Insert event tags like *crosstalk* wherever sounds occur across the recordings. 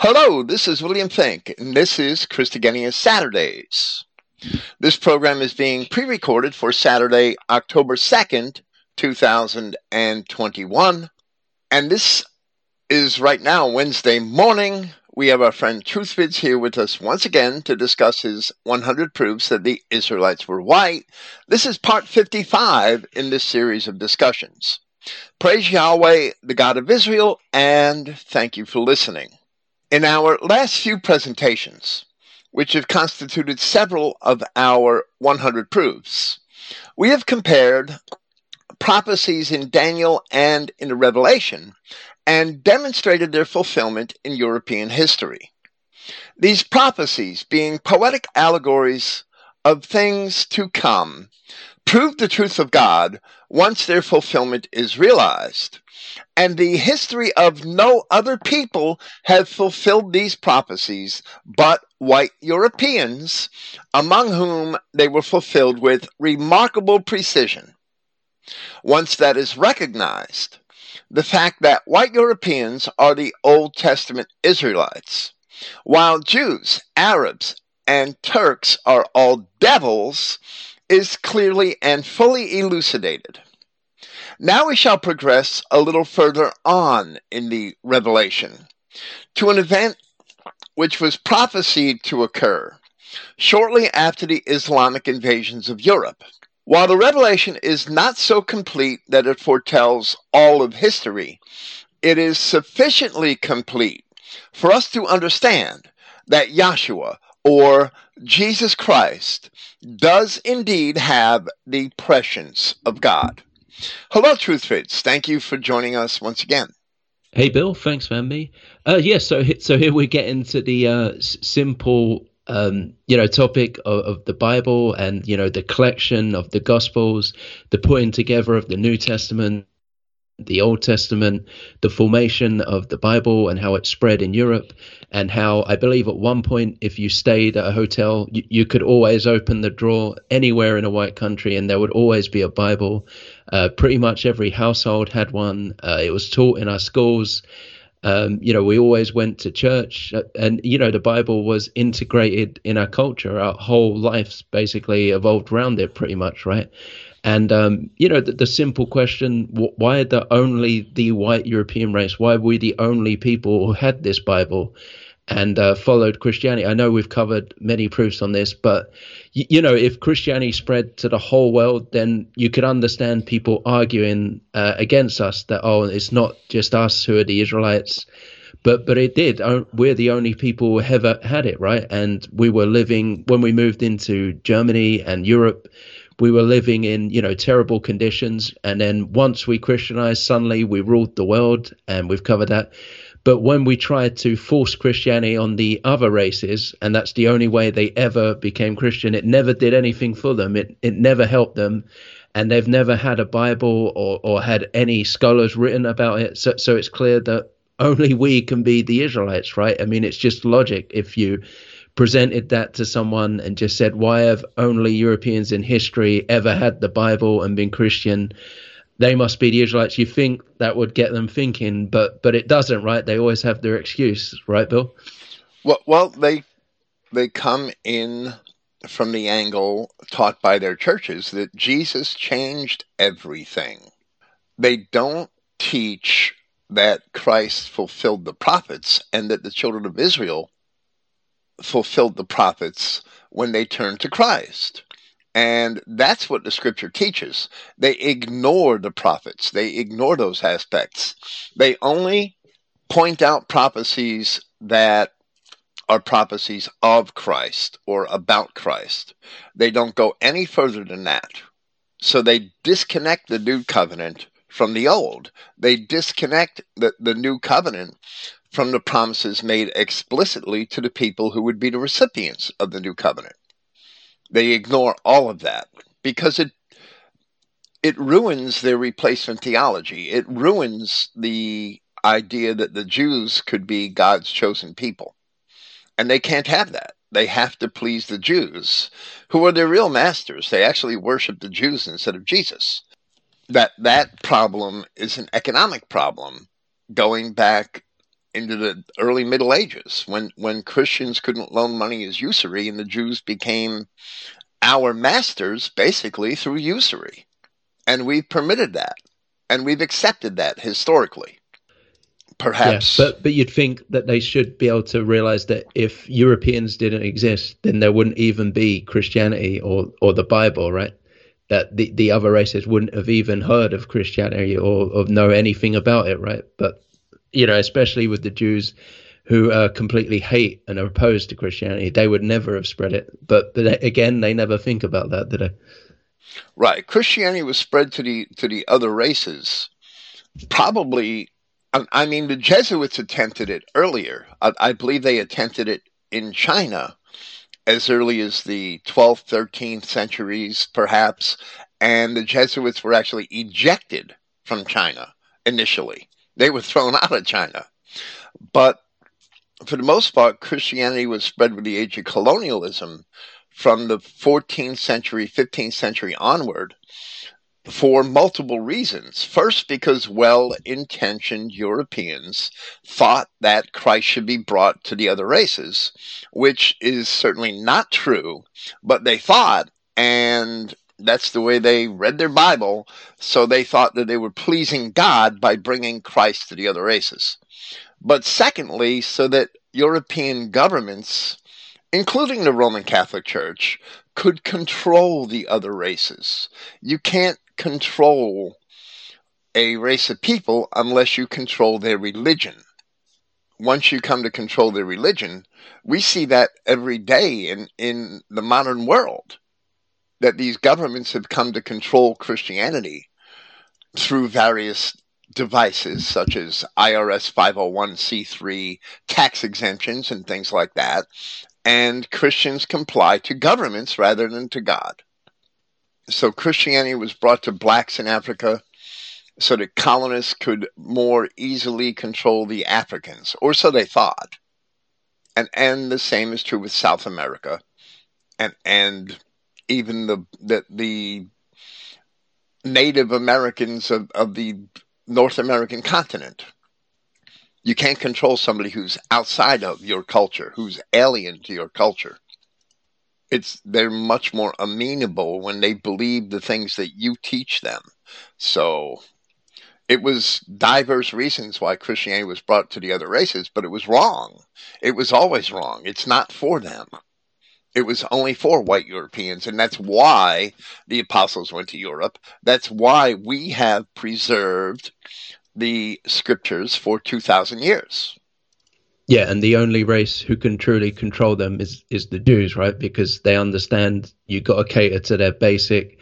Hello, this is William Finck, and this is Christogenea Saturdays. This program is being pre recorded for Saturday, October 2nd, 2021. And this is right now, Wednesday morning. We have our friend Truthvids here with us once again to discuss his 100 proofs that the Israelites were white. This is part 55 in this series of discussions. Praise Yahweh, the God of Israel, and thank you for listening. In our last few presentations, which have constituted several of our 100 proofs, we have compared prophecies in Daniel and in the Revelation and demonstrated their fulfillment in European history. These prophecies, being poetic allegories of things to come, prove the truth of God once their fulfillment is realized and the history of no other people have fulfilled these prophecies but white Europeans, among whom they were fulfilled with remarkable precision. Once that is recognized, the fact that white Europeans are the Old Testament Israelites, while Jews, Arabs, and Turks are all devils, is clearly and fully elucidated. Now we shall progress a little further on in the Revelation to an event which was prophesied to occur shortly after the Islamic invasions of Europe. While the revelation is not so complete that it foretells all of history, it is sufficiently complete for us to understand that Yahshua, or Jesus Christ, does indeed have the prescience of God. Hello, Truthvids. Thank you for joining us once again. Hey, Bill. Thanks for having me. Uh, yeah, so *laughs* so here we get into the uh, simple, um, you know, topic of, of, the Bible and you know the collection of the Gospels, the putting together of the New Testament, the Old Testament, the formation of the Bible, and how it spread in Europe, and how I believe at one point, if you stayed at a hotel, you, you could always open the drawer anywhere in a white country, and there would always be a Bible uh, pretty much every household had one. Uh, it was taught in our schools. Um, you know, we always went to church, uh, and you know, the Bible was integrated in our culture. Our whole lives basically evolved around it, pretty much, right? And um, you know, the, the, simple question: Why are the only the white European race? Why were we the only people who had this Bible? and uh, followed Christianity. I know we've covered many proofs on this, but y- you know, if Christianity spread to the whole world, then you could understand people arguing uh, against us that oh, it's not just us who are the Israelites, but but it did. We're the only people who ever had it, right? And we were living when we moved into Germany and Europe. We were living in, you know, terrible conditions, and then once we Christianized, suddenly we ruled the world, and we've covered that but when we tried to force Christianity on the other races, and that's the only way they ever became Christian, it never did anything for them. It it never helped them, and they've never had a Bible or or had any scholars written about it. So so it's clear that only we can be the Israelites, right? I mean, it's just logic. If you presented that to someone and just said, "Why have only Europeans in history ever had the Bible and been Christian?" they must be the Israelites. You think that would get them thinking, but but it doesn't, right? They always have their excuse, right, Bill? Well, well, they they come in from the angle taught by their churches that Jesus changed everything. They don't teach that Christ fulfilled the prophets and that the children of Israel fulfilled the prophets when they turned to Christ. And that's what the scripture teaches. They ignore the prophets, they ignore those aspects. They only point out prophecies that are prophecies of Christ or about Christ. They don't go any further than that. So they disconnect the new covenant from the old. They disconnect the, the new covenant from the promises made explicitly to the people who would be the recipients of the new covenant. They ignore all of that because it it ruins their replacement theology. It ruins the idea that the Jews could be God's chosen people. And they can't have that. They have to please the Jews, who are their real masters. They actually worship the Jews instead of Jesus. That that problem is an economic problem going back into the early Middle Ages when, when Christians couldn't loan money as usury and the Jews became our masters basically through usury. And we've permitted that and we've accepted that historically. Perhaps. Yeah, but, but you'd think that they should be able to realize that if Europeans didn't exist, then there wouldn't even be Christianity or, or the Bible, right? That the, the other races wouldn't have even heard of Christianity or, or know anything about it, right? But you know, especially with the Jews who uh, completely hate and are opposed to Christianity, they would never have spread it. But, but again, they never think about that, did they? Right. Christianity was spread to the to the other races. Probably, I mean, the Jesuits attempted it earlier. I, I believe they attempted it in China as early as the 12th, 13th centuries, perhaps. And the Jesuits were actually ejected from China initially. They were thrown out of China. But for the most part, Christianity was spread with the age of colonialism from the 14th century, 15th century onward for multiple reasons. First, because well intentioned Europeans thought that Christ should be brought to the other races, which is certainly not true, but they thought, and that's the way they read their Bible. So they thought that they were pleasing God by bringing Christ to the other races. But secondly, so that European governments, including the Roman Catholic Church, could control the other races. You can't control a race of people unless you control their religion. Once you come to control their religion, we see that every day in, in the modern world that these governments have come to control Christianity through various devices such as IRS 501c3 tax exemptions and things like that. And Christians comply to governments rather than to God. So Christianity was brought to blacks in Africa so that colonists could more easily control the Africans, or so they thought. And and the same is true with South America and and even the the, the Native Americans of, of the North American continent. You can't control somebody who's outside of your culture, who's alien to your culture. It's they're much more amenable when they believe the things that you teach them. So it was diverse reasons why Christianity was brought to the other races, but it was wrong. It was always wrong. It's not for them. It was only for white Europeans, and that's why the apostles went to Europe. That's why we have preserved the scriptures for 2,000 years. Yeah, and the only race who can truly control them is is the Jews, right? Because they understand you've got to cater to their basic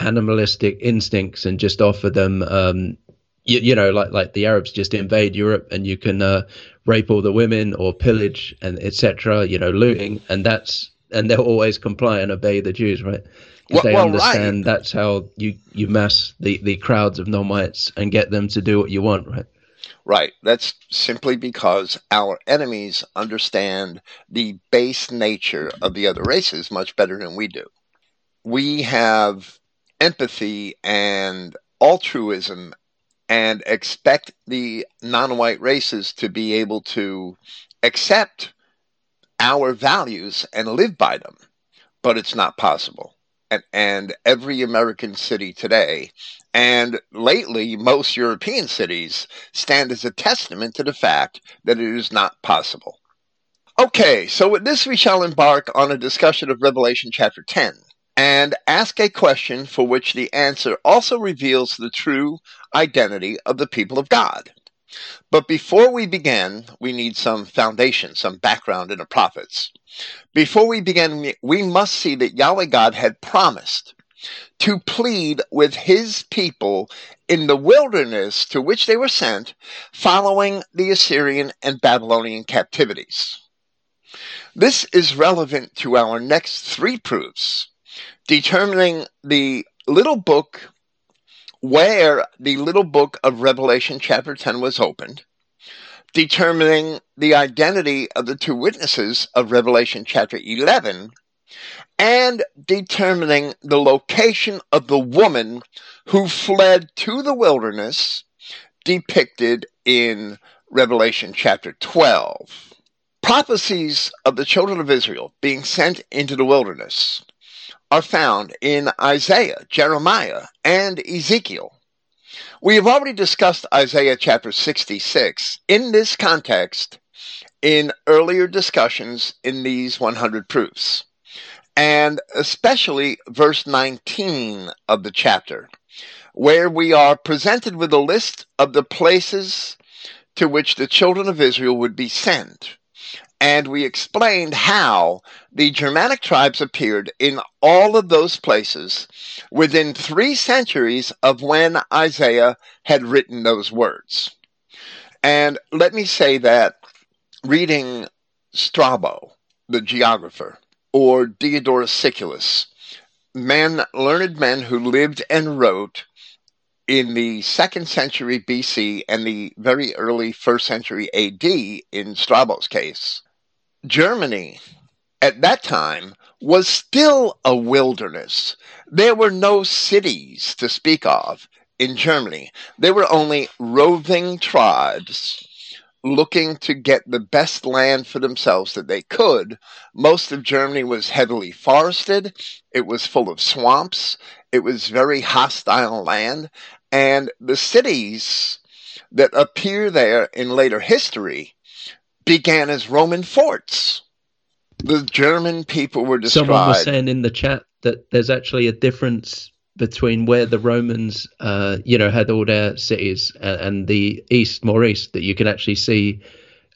animalistic instincts and just offer them, um, you, you, know, like like the Arabs just invade Europe and you can uh, rape all the women or pillage and etc. You know, looting, and that's and they'll always comply and obey the Jews, right? Because well, they well, understand right. that's how you you mass the the crowds of non-whites and get them to do what you want, right? Right. That's simply because our enemies understand the base nature of the other races much better than we do. We have empathy and altruism and expect the non white races to be able to accept our values and live by them, but it's not possible. And, and every American city today, and lately most European cities, stand as a testament to the fact that it is not possible. Okay, so with this we shall embark on a discussion of Revelation chapter 10 and ask a question for which the answer also reveals the true identity of the people of God. But before we begin, we need some foundation, some background in the prophets. Before we begin, we must see that Yahweh God had promised to plead with his people in the wilderness to which they were sent following the Assyrian and Babylonian captivities. This is relevant to our next three proofs, determining the little book where the little book of Revelation, chapter 10, was opened, determining the identity of the two witnesses of Revelation, chapter 11, and determining the location of the woman who fled to the wilderness, depicted in Revelation chapter 12. Prophecies of the children of Israel being sent into the wilderness are found in Isaiah, Jeremiah, and Ezekiel. We have already discussed Isaiah chapter 66 in this context in earlier discussions in these 100 proofs, and especially verse 19 of the chapter, where we are presented with a list of the places to which the children of Israel would be sent. And we explained how the Germanic tribes appeared in all of those places within three centuries of when Isaiah had written those words. And let me say that reading Strabo, the geographer, or Diodorus Siculus, men, learned men who lived and wrote in the second century BC and the very early first century AD in Strabo's case, Germany at that time was still a wilderness. There were no cities to speak of in Germany. There were only roving tribes looking to get the best land for themselves that they could. Most of Germany was heavily forested, it was full of swamps, it was very hostile land, and the cities that appear there in later history began as Roman forts. The German people were described. Someone was saying in the chat that there's actually a difference between where the Romans, uh, you know, had all their cities and, and, the east, more east, that you can actually see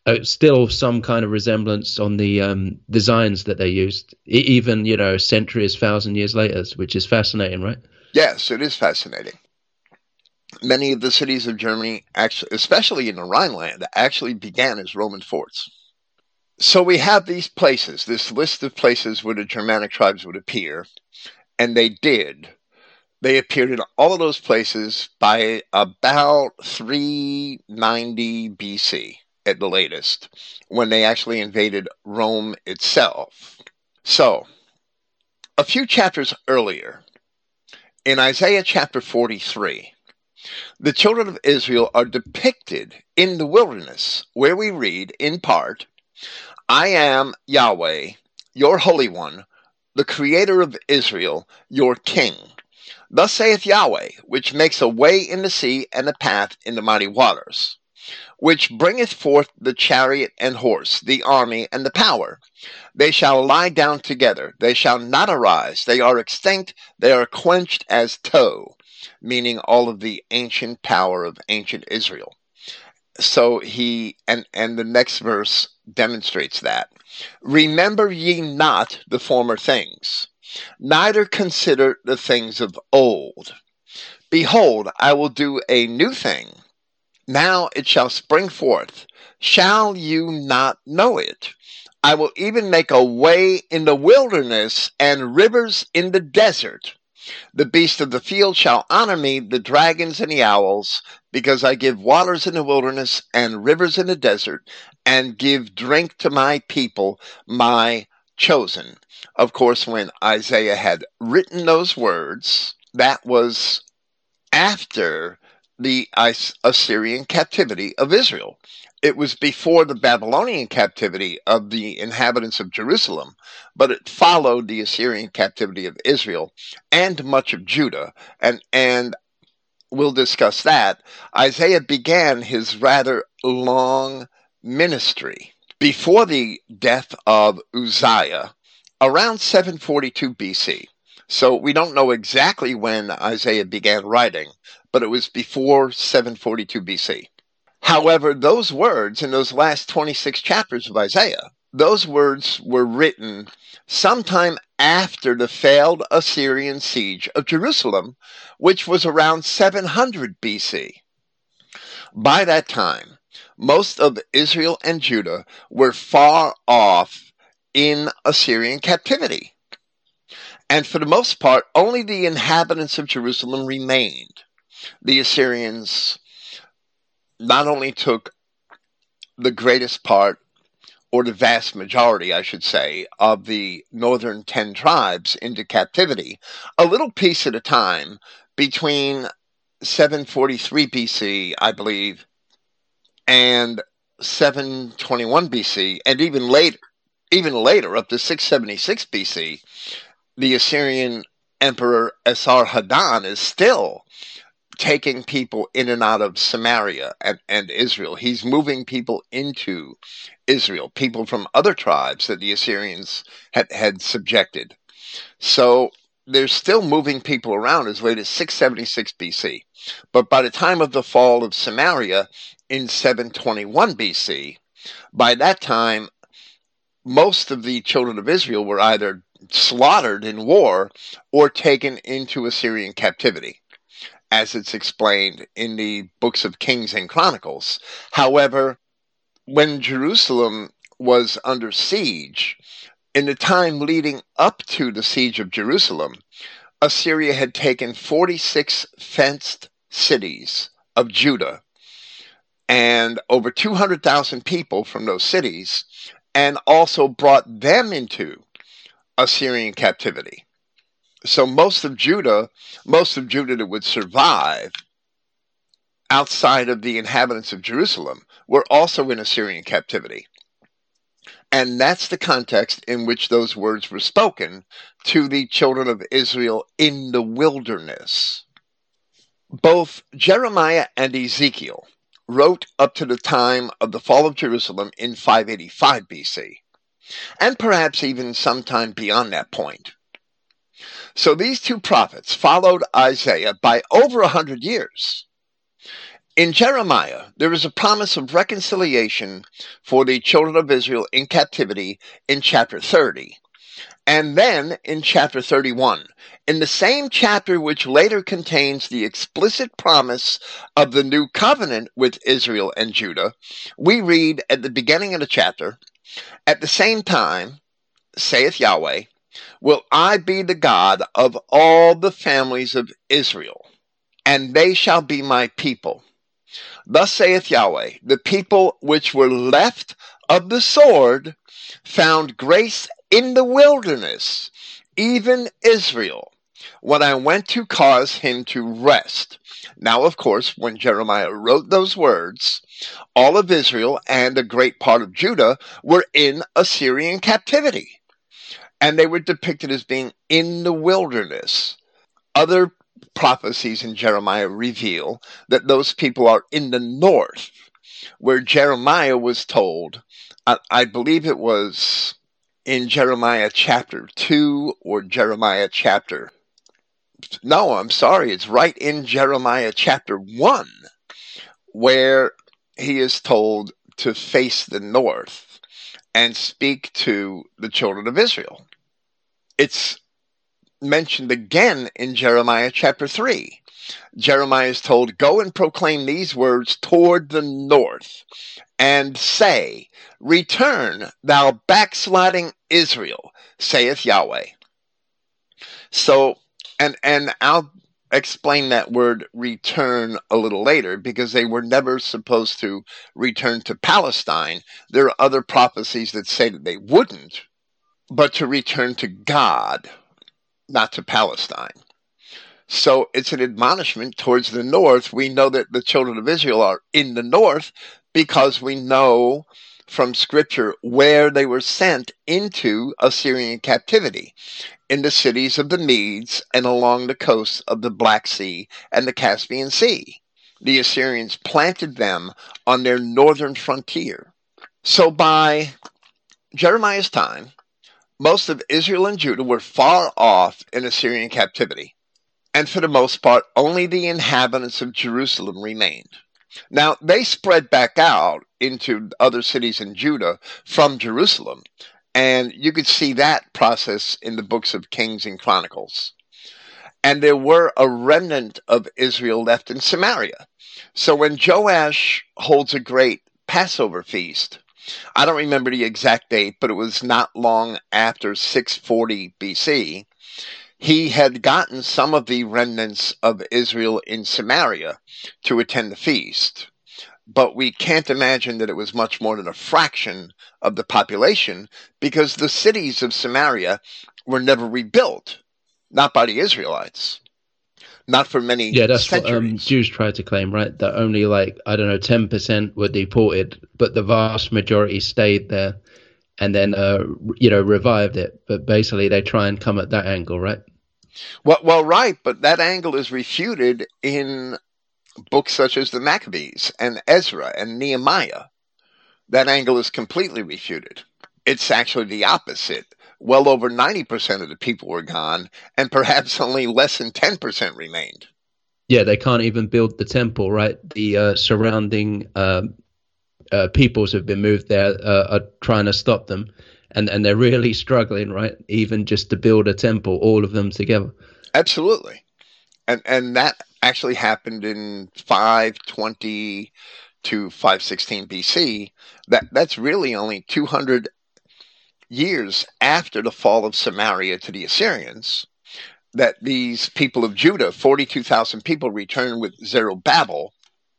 uh, still some kind of resemblance on the um, designs that they used, even you know, centuries, thousand years later, which is fascinating, right? Yes, it is fascinating. Many of the cities of Germany, actually, especially in the Rhineland, actually began as Roman forts. So we have these places, this list of places where the Germanic tribes would appear, and they did they appeared in all of those places by about 390 BC at the latest, when they actually invaded Rome itself. So, a few chapters earlier, in Isaiah chapter 43, the children of Israel are depicted in the wilderness, where we read, in part, I am Yahweh, your Holy One, the Creator of Israel, your King. Thus saith Yahweh, which makes a way in the sea and a path in the mighty waters, which bringeth forth the chariot and horse, the army and the power. They shall lie down together, they shall not arise, they are extinct, they are quenched as tow, meaning all of the ancient power of ancient Israel. So he, and, and the next verse demonstrates that. Remember ye not the former things neither consider the things of old. Behold, I will do a new thing. Now it shall spring forth. Shall you not know it? I will even make a way in the wilderness and rivers in the desert. The beasts of the field shall honor me, the dragons and the owls, because I give waters in the wilderness and rivers in the desert, and give drink to my people, my chosen. Of course, when Isaiah had written those words, that was after the Assyrian captivity of Israel. It was before the Babylonian captivity of the inhabitants of Jerusalem, but it followed the Assyrian captivity of Israel and much of Judah. And, and we'll discuss that. Isaiah began his rather long ministry before the death of Uzziah around 742 BC. So we don't know exactly when Isaiah began writing, but it was before 742 BC. However, those words in those last 26 chapters of Isaiah, those words were written sometime after the failed Assyrian siege of Jerusalem, which was around 700 BC. By that time, most of Israel and Judah were far off in Assyrian captivity. And for the most part, only the inhabitants of Jerusalem remained. The Assyrians not only took the greatest part, or the vast majority, I should say, of the northern ten tribes into captivity, a little piece at a time between 743 BC, I believe, and 721 BC, and even later, even later, up to 676 BC, the Assyrian Emperor Esarhaddon is still taking people in and out of Samaria and, and Israel. He's moving people into Israel, people from other tribes that the Assyrians had, had subjected. So they're still moving people around as late as 676 BC. But by the time of the fall of Samaria in 721 BC, by that time, most of the children of Israel were either slaughtered in war or taken into Assyrian captivity, as it's explained in the books of Kings and Chronicles. However, when Jerusalem was under siege, in the time leading up to the siege of Jerusalem, Assyria had taken 46 fenced cities of Judah and over 200,000 people from those cities and also brought them into Assyrian captivity. So most of Judah, most of Judah that would survive outside of the inhabitants of Jerusalem were also in Assyrian captivity. And that's the context in which those words were spoken to the children of Israel in the wilderness. Both Jeremiah and Ezekiel wrote up to the time of the fall of Jerusalem in 585 BC, and perhaps even sometime beyond that point. So these two prophets followed Isaiah by over a hundred years. In Jeremiah, there is a promise of reconciliation for the children of Israel in captivity in chapter 30. And then in chapter 31, in the same chapter which later contains the explicit promise of the new covenant with Israel and Judah, we read at the beginning of the chapter, At the same time, saith Yahweh, will I be the God of all the families of Israel, and they shall be my people Thus saith Yahweh, the people which were left of the sword found grace in the wilderness, even Israel, when I went to cause him to rest. Now, of course, when Jeremiah wrote those words, all of Israel and a great part of Judah were in Assyrian captivity. And they were depicted as being in the wilderness. Other prophecies in Jeremiah reveal that those people are in the north, where Jeremiah was told, I, I believe it was in Jeremiah chapter 2 or Jeremiah chapter. No, I'm sorry, it's right in Jeremiah chapter 1, where he is told to face the north and speak to the children of Israel. It's mentioned again in Jeremiah chapter 3. Jeremiah is told, Go and proclaim these words toward the north, and say, Return, thou backsliding Israel, saith Yahweh. So, and, and I'll explain that word return a little later because they were never supposed to return to Palestine. There are other prophecies that say that they wouldn't, but to return to God not to Palestine. So it's an admonishment towards the north. We know that the children of Israel are in the north because we know from scripture where they were sent into Assyrian captivity in the cities of the Medes and along the coasts of the Black Sea and the Caspian Sea. The Assyrians planted them on their northern frontier. So by Jeremiah's time, most of Israel and Judah were far off in Assyrian captivity, and for the most part, only the inhabitants of Jerusalem remained. Now, they spread back out into other cities in Judah from Jerusalem, and you could see that process in the books of Kings and Chronicles. And there were a remnant of Israel left in Samaria. So when Joash holds a great Passover feast, I don't remember the exact date, but it was not long after 640 BC. He had gotten some of the remnants of Israel in Samaria to attend the feast, but we can't imagine that it was much more than a fraction of the population because the cities of Samaria were never rebuilt, not by the Israelites. Not for many yeah that's centuries. what um, jews tried to claim right? That only like i don't know 10% were deported but the vast majority stayed there and then uh, you know revived it. But basically they try and come at that angle right? Well, well right but that angle is refuted in books such as the maccabees and ezra and nehemiah. That angle is completely refuted. It's actually the opposite well over 90% of the people were gone, and perhaps *laughs* only less than 10% remained. Yeah, they can't even build the temple, right? The uh, surrounding uh, uh, peoples have been moved there uh, are trying to stop them, and, and they're really *laughs* struggling, right? Even just to build a temple, all of them together. Absolutely. And, and that actually happened in 520 to 516 BC. That, that's really only 200 years after the fall of Samaria to the Assyrians that these people of Judah, 42,000 people, returned with Zerubbabel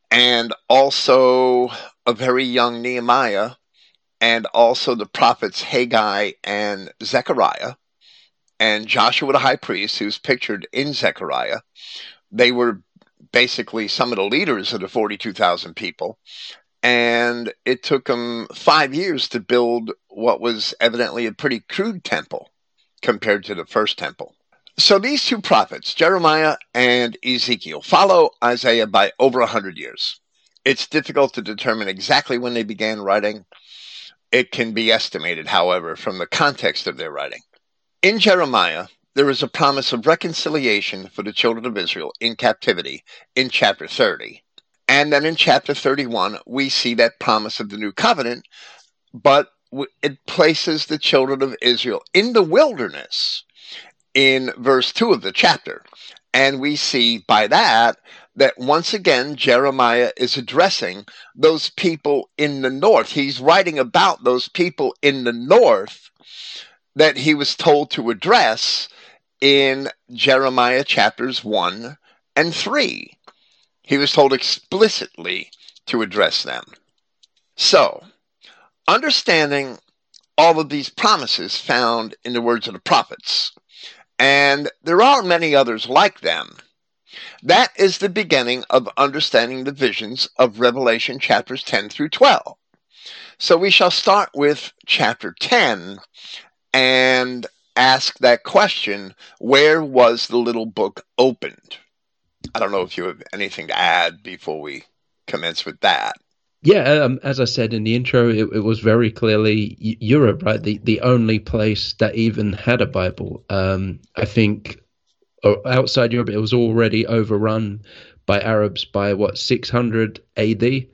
and also a very young Nehemiah and also the prophets Haggai and Zechariah and Joshua the high priest, who's pictured in Zechariah. They were basically some of the leaders of the 42,000 people and it took them five years to build what was evidently a pretty crude temple compared to the first temple. So these two prophets, Jeremiah and Ezekiel, follow Isaiah by over a hundred years. It's difficult to determine exactly when they began writing. It can be estimated, however, from the context of their writing. In Jeremiah, there is a promise of reconciliation for the children of Israel in captivity in chapter 30. And then in chapter 31, we see that promise of the new covenant, but it places the children of Israel in the wilderness in verse 2 of the chapter. And we see by that that once again Jeremiah is addressing those people in the north. He's writing about those people in the north that he was told to address in Jeremiah chapters 1 and 3. He was told explicitly to address them. So, understanding all of these promises found in the words of the prophets, and there are many others like them, that is the beginning of understanding the visions of Revelation chapters 10 through 12. So we shall start with chapter 10 and ask that question where was the little book opened? I don't know if you have anything to add before we commence with that. Yeah, um, as I said in the intro, it, it was very clearly Europe, right? The the only place that even had a Bible. Um, I think uh, outside Europe, it was already overrun by Arabs by what 600 AD.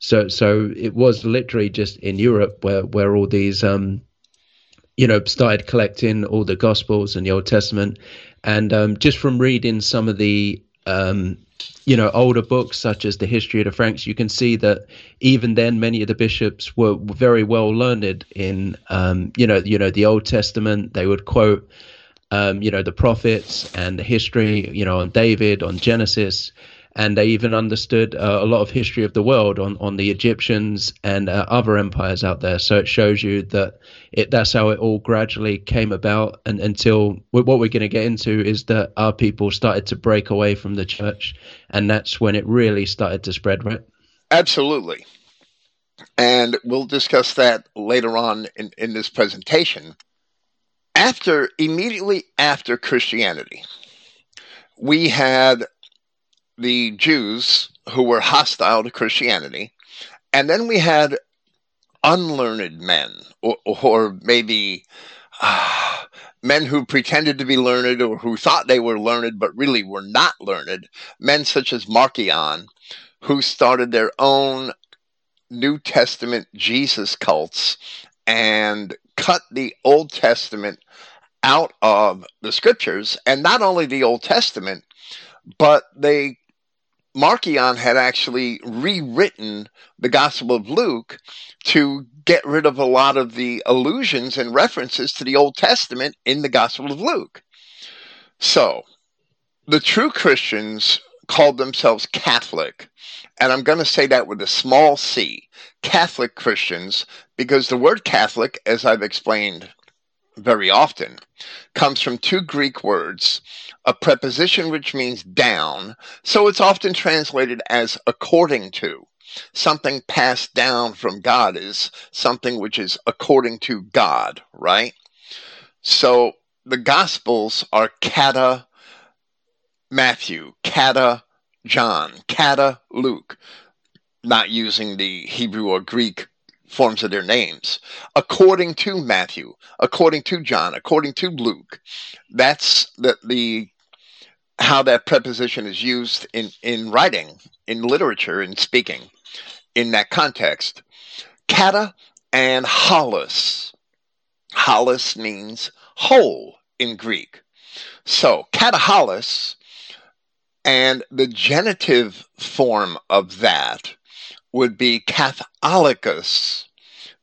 So so it was literally just in Europe where where all these um, you know started collecting all the Gospels and the Old Testament, and um, just from reading some of the um, you know older books such as the history of the franks you can see that even then many of the bishops were very well learned in um, you know you know the old testament. They would quote um, you know the prophets and the history you know on david on genesis and they even understood uh, a lot of history of the world on, on the Egyptians and uh, other empires out there. So it shows you that it that's how it all gradually came about, and until what we're going to get into is that our people started to break away from the church, and that's when it really started to spread, right? Absolutely, and we'll discuss that later on in, in this presentation. After immediately after Christianity, we had the Jews who were hostile to Christianity, and then we had unlearned men, or, or maybe uh, men who pretended to be learned or who thought they were learned but really were not learned, men such as Marcion, who started their own New Testament Jesus cults and cut the Old Testament out of the scriptures, and not only the Old Testament, but they Marcion had actually rewritten the Gospel of Luke to get rid of a lot of the allusions and references to the Old Testament in the Gospel of Luke. So, the true Christians called themselves Catholic, and I'm going to say that with a small c, Catholic Christians, because the word Catholic, as I've explained very often comes from two Greek words, a preposition which means down, so it's often translated as according to. Something passed down from God is something which is according to God, right? So the Gospels are kata Matthew, kata John, kata Luke, not using the Hebrew or Greek forms of their names, according to Matthew, according to John, according to Luke. That's the, the how that preposition is used in, in writing, in literature, in speaking, in that context. Kata and holus. Holus means whole in Greek. So, kataholos and the genitive form of that would be Catholicus,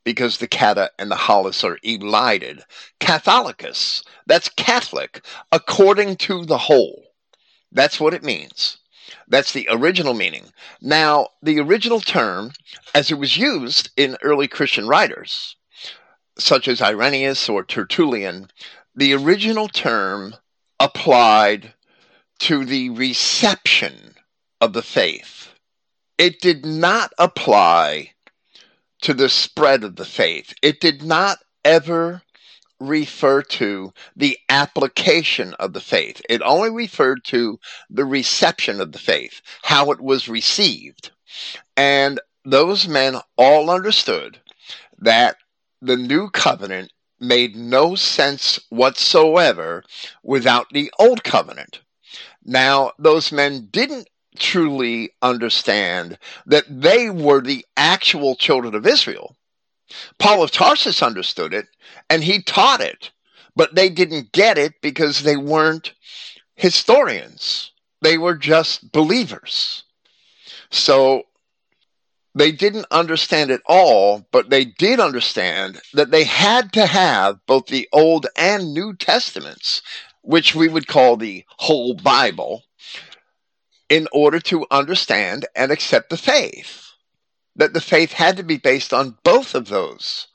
because the kata and the holus are elided. Catholicus, that's Catholic, according to the whole. That's what it means. That's the original meaning. Now, the original term, as it was used in early Christian writers, such as Irenaeus or Tertullian, the original term applied to the reception of the faith. It did not apply to the spread of the faith. It did not ever refer to the application of the faith. It only referred to the reception of the faith, how it was received. And those men all understood that the new covenant made no sense whatsoever without the old covenant. Now, those men didn't truly understand that they were the actual children of Israel. Paul of Tarsus understood it and he taught it, but they didn't get it because they weren't historians. They were just believers. So they didn't understand it all, but they did understand that they had to have both the Old and New Testaments which we would call the whole Bible, in order to understand and accept the faith. That the faith had to be based on both of those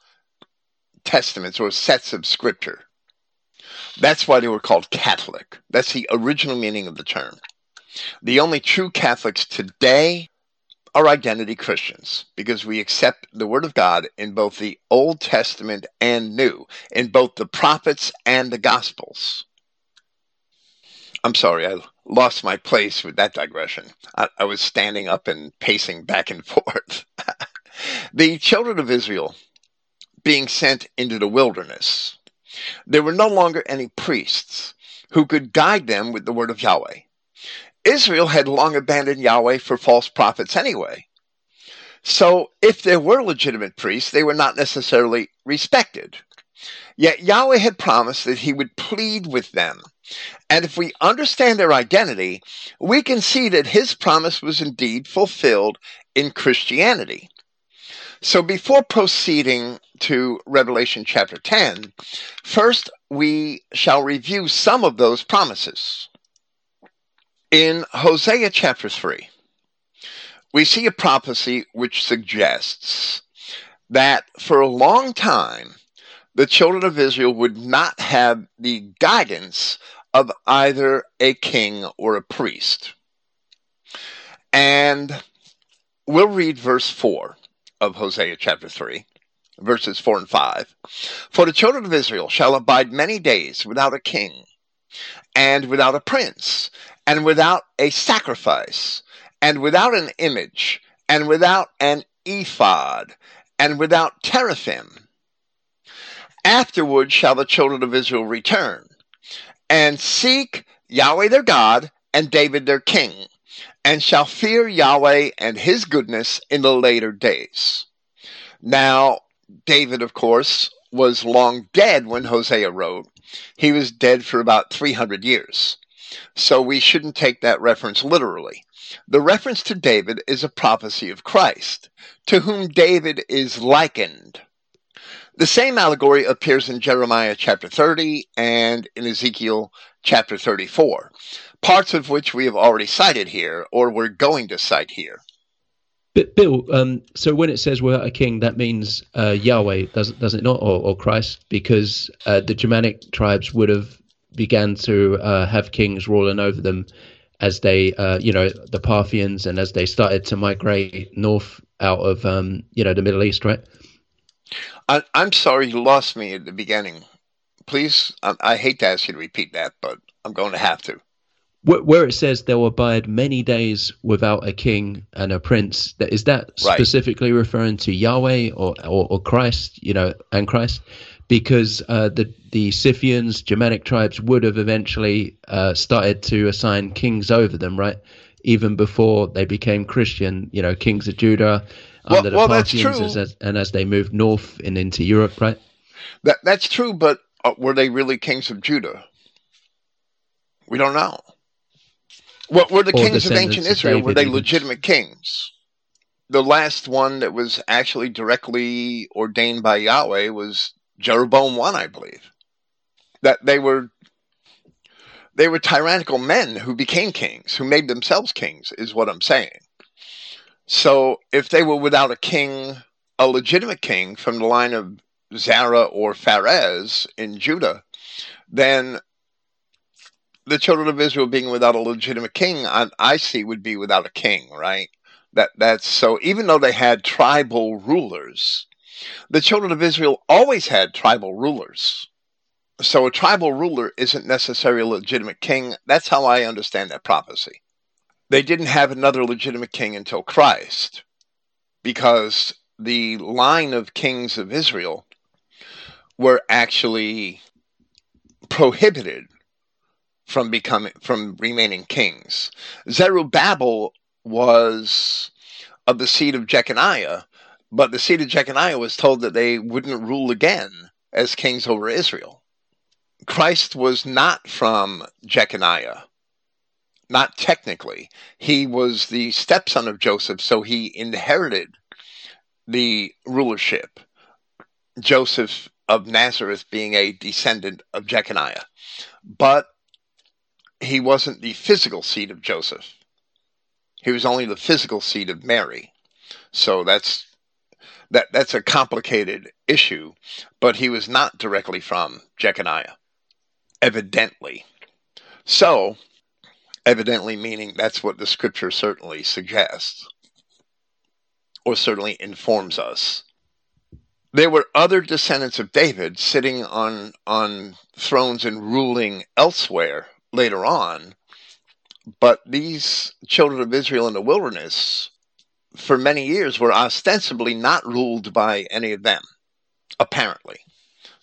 testaments or sets of scripture. That's why they were called Catholic. That's the original meaning of the term. The only true Catholics today are identity Christians because we accept the Word of God in both the Old Testament and New, in both the prophets and the Gospels. I'm sorry, I lost my place with that digression. I, I was standing up and pacing back and *laughs* forth. the children of Israel being sent into the wilderness, there were no longer any priests who could guide them with the word of Yahweh. Israel had long abandoned Yahweh for false prophets anyway. So if there were legitimate priests, they were not necessarily respected. Yet Yahweh had promised that he would plead with them and if we understand their identity, we can see that his promise was indeed fulfilled in Christianity. So before proceeding to Revelation chapter 10, first we shall review some of those promises. In Hosea chapter 3, we see a prophecy which suggests that for a long time the children of Israel would not have the guidance of either a king or a priest. And we'll read verse 4 of Hosea chapter 3, verses 4 and 5. For the children of Israel shall abide many days without a king, and without a prince, and without a sacrifice, and without an image, and without an ephod, and without teraphim. Afterward shall the children of Israel return and seek Yahweh their God and David their king, and shall fear Yahweh and his goodness in the later days. Now, David, of course, was long dead when Hosea wrote. He was dead for about 300 years. So we shouldn't take that reference literally. The reference to David is a prophecy of Christ, to whom David is likened. The same allegory appears in Jeremiah chapter 30 and in Ezekiel chapter 34, parts of which we have already cited here or we're going to cite here. But Bill, um, so when it says without a king, that means uh, Yahweh, does does it not, or, or Christ? Because uh, the Germanic tribes would have began to uh, have kings ruling over them as they, uh, you know, the Parthians, and as they started to migrate north out of, um, you know, the Middle East, right? I, I'm sorry you lost me at the beginning. Please, I, I hate to ask you to repeat that, but I'm going to have to where it says they'll abide many days without a king and a prince is that Right. specifically referring to yahweh or, or, or christ you know and christ because uh, the the scythians germanic tribes would have eventually uh, started to assign kings over them right even before they became christian you know kings of judah Well- under the well, that's parthians true. as, and as they moved north and into europe right That that's true, but uh, were they really kings of Judah? We don't know. What were the Or kings of ancient of Israel? were they even. legitimate kings? The last one that was actually directly ordained by Yahweh was Jeroboam one, I believe. That they were they were tyrannical men who became kings, who made themselves kings, is what I'm saying. So if they were without a king, a legitimate king from the line of Zara or Pharez in Judah, then the children of Israel being without a legitimate king, I, I see would be without a king, right? That that's so. Even though they had tribal rulers, the children of Israel always had tribal rulers. So a tribal ruler isn't necessarily a legitimate king. That's how I understand that prophecy. They didn't have another legitimate king until Christ, because the line of kings of Israel were actually prohibited from becoming from remaining kings. Zerubbabel was of the seed of Jeconiah, but the seed of Jeconiah was told that they wouldn't rule again as kings over Israel. Christ was not from Jeconiah, not technically. He was the stepson of Joseph, so he inherited the rulership. Joseph of Nazareth being a descendant of Jeconiah. But he wasn't the physical seed of Joseph. He was only the physical seed of Mary. So that's that that's a complicated issue, but he was not directly from Jeconiah. Evidently. So, evidently meaning that's what the scripture certainly suggests or certainly informs us. There were other descendants of David sitting on on thrones and ruling elsewhere later on, but these children of Israel in the wilderness for many years were ostensibly not ruled by any of them, apparently.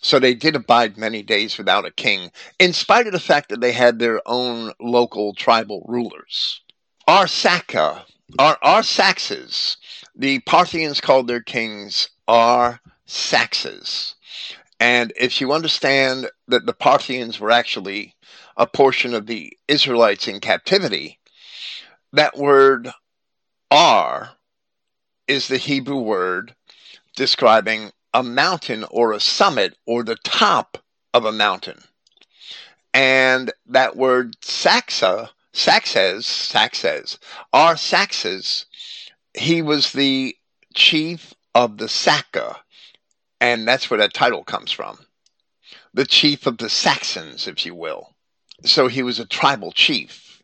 So they did abide many days without a king, in spite of the fact that they had their own local tribal rulers. Arsaka, Ar- Arsaxes, the Parthians called their kings Arsaxes. And if you understand that the Parthians were actually a portion of the Israelites in captivity, that word Ar is the Hebrew word describing a mountain or a summit or the top of a mountain. And that word Saxa, Saxes, Saxes, are Saxes, he was the chief of the Saka. And that's where that title comes from. The chief of the Saxons, if you will. So he was a tribal chief,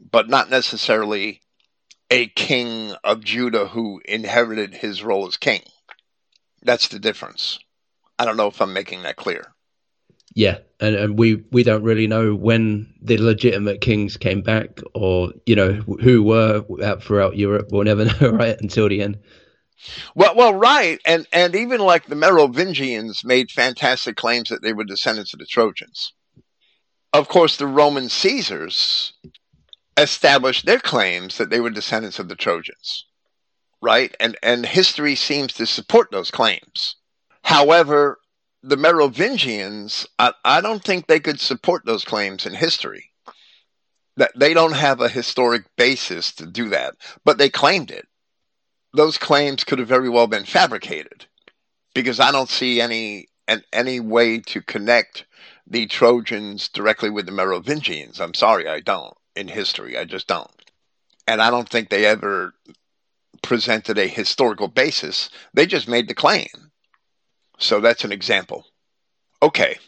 but not necessarily a king of Judah who inherited his role as king. That's the difference. I don't know if I'm making that clear. Yeah, and, and we we don't really know when the legitimate kings came back, or you know who were out throughout Europe. We'll never *laughs* know, right, until the end. Well, well, right, and and even like the Merovingians made fantastic claims that they were descendants of the Trojans. Of course, the Roman Caesars established their claims that they were descendants of the Trojans, right? And and history seems to support those claims. However, the Merovingians, I, I don't think they could support those claims in history. That they don't have a historic basis to do that, but they claimed it. Those claims could have very well been fabricated, because I don't see any an, any way to connect the Trojans directly with the Merovingians. I'm sorry, I don't. In history, I just don't. And I don't think they ever presented a historical basis. They just made the claim. So that's an example. Okay.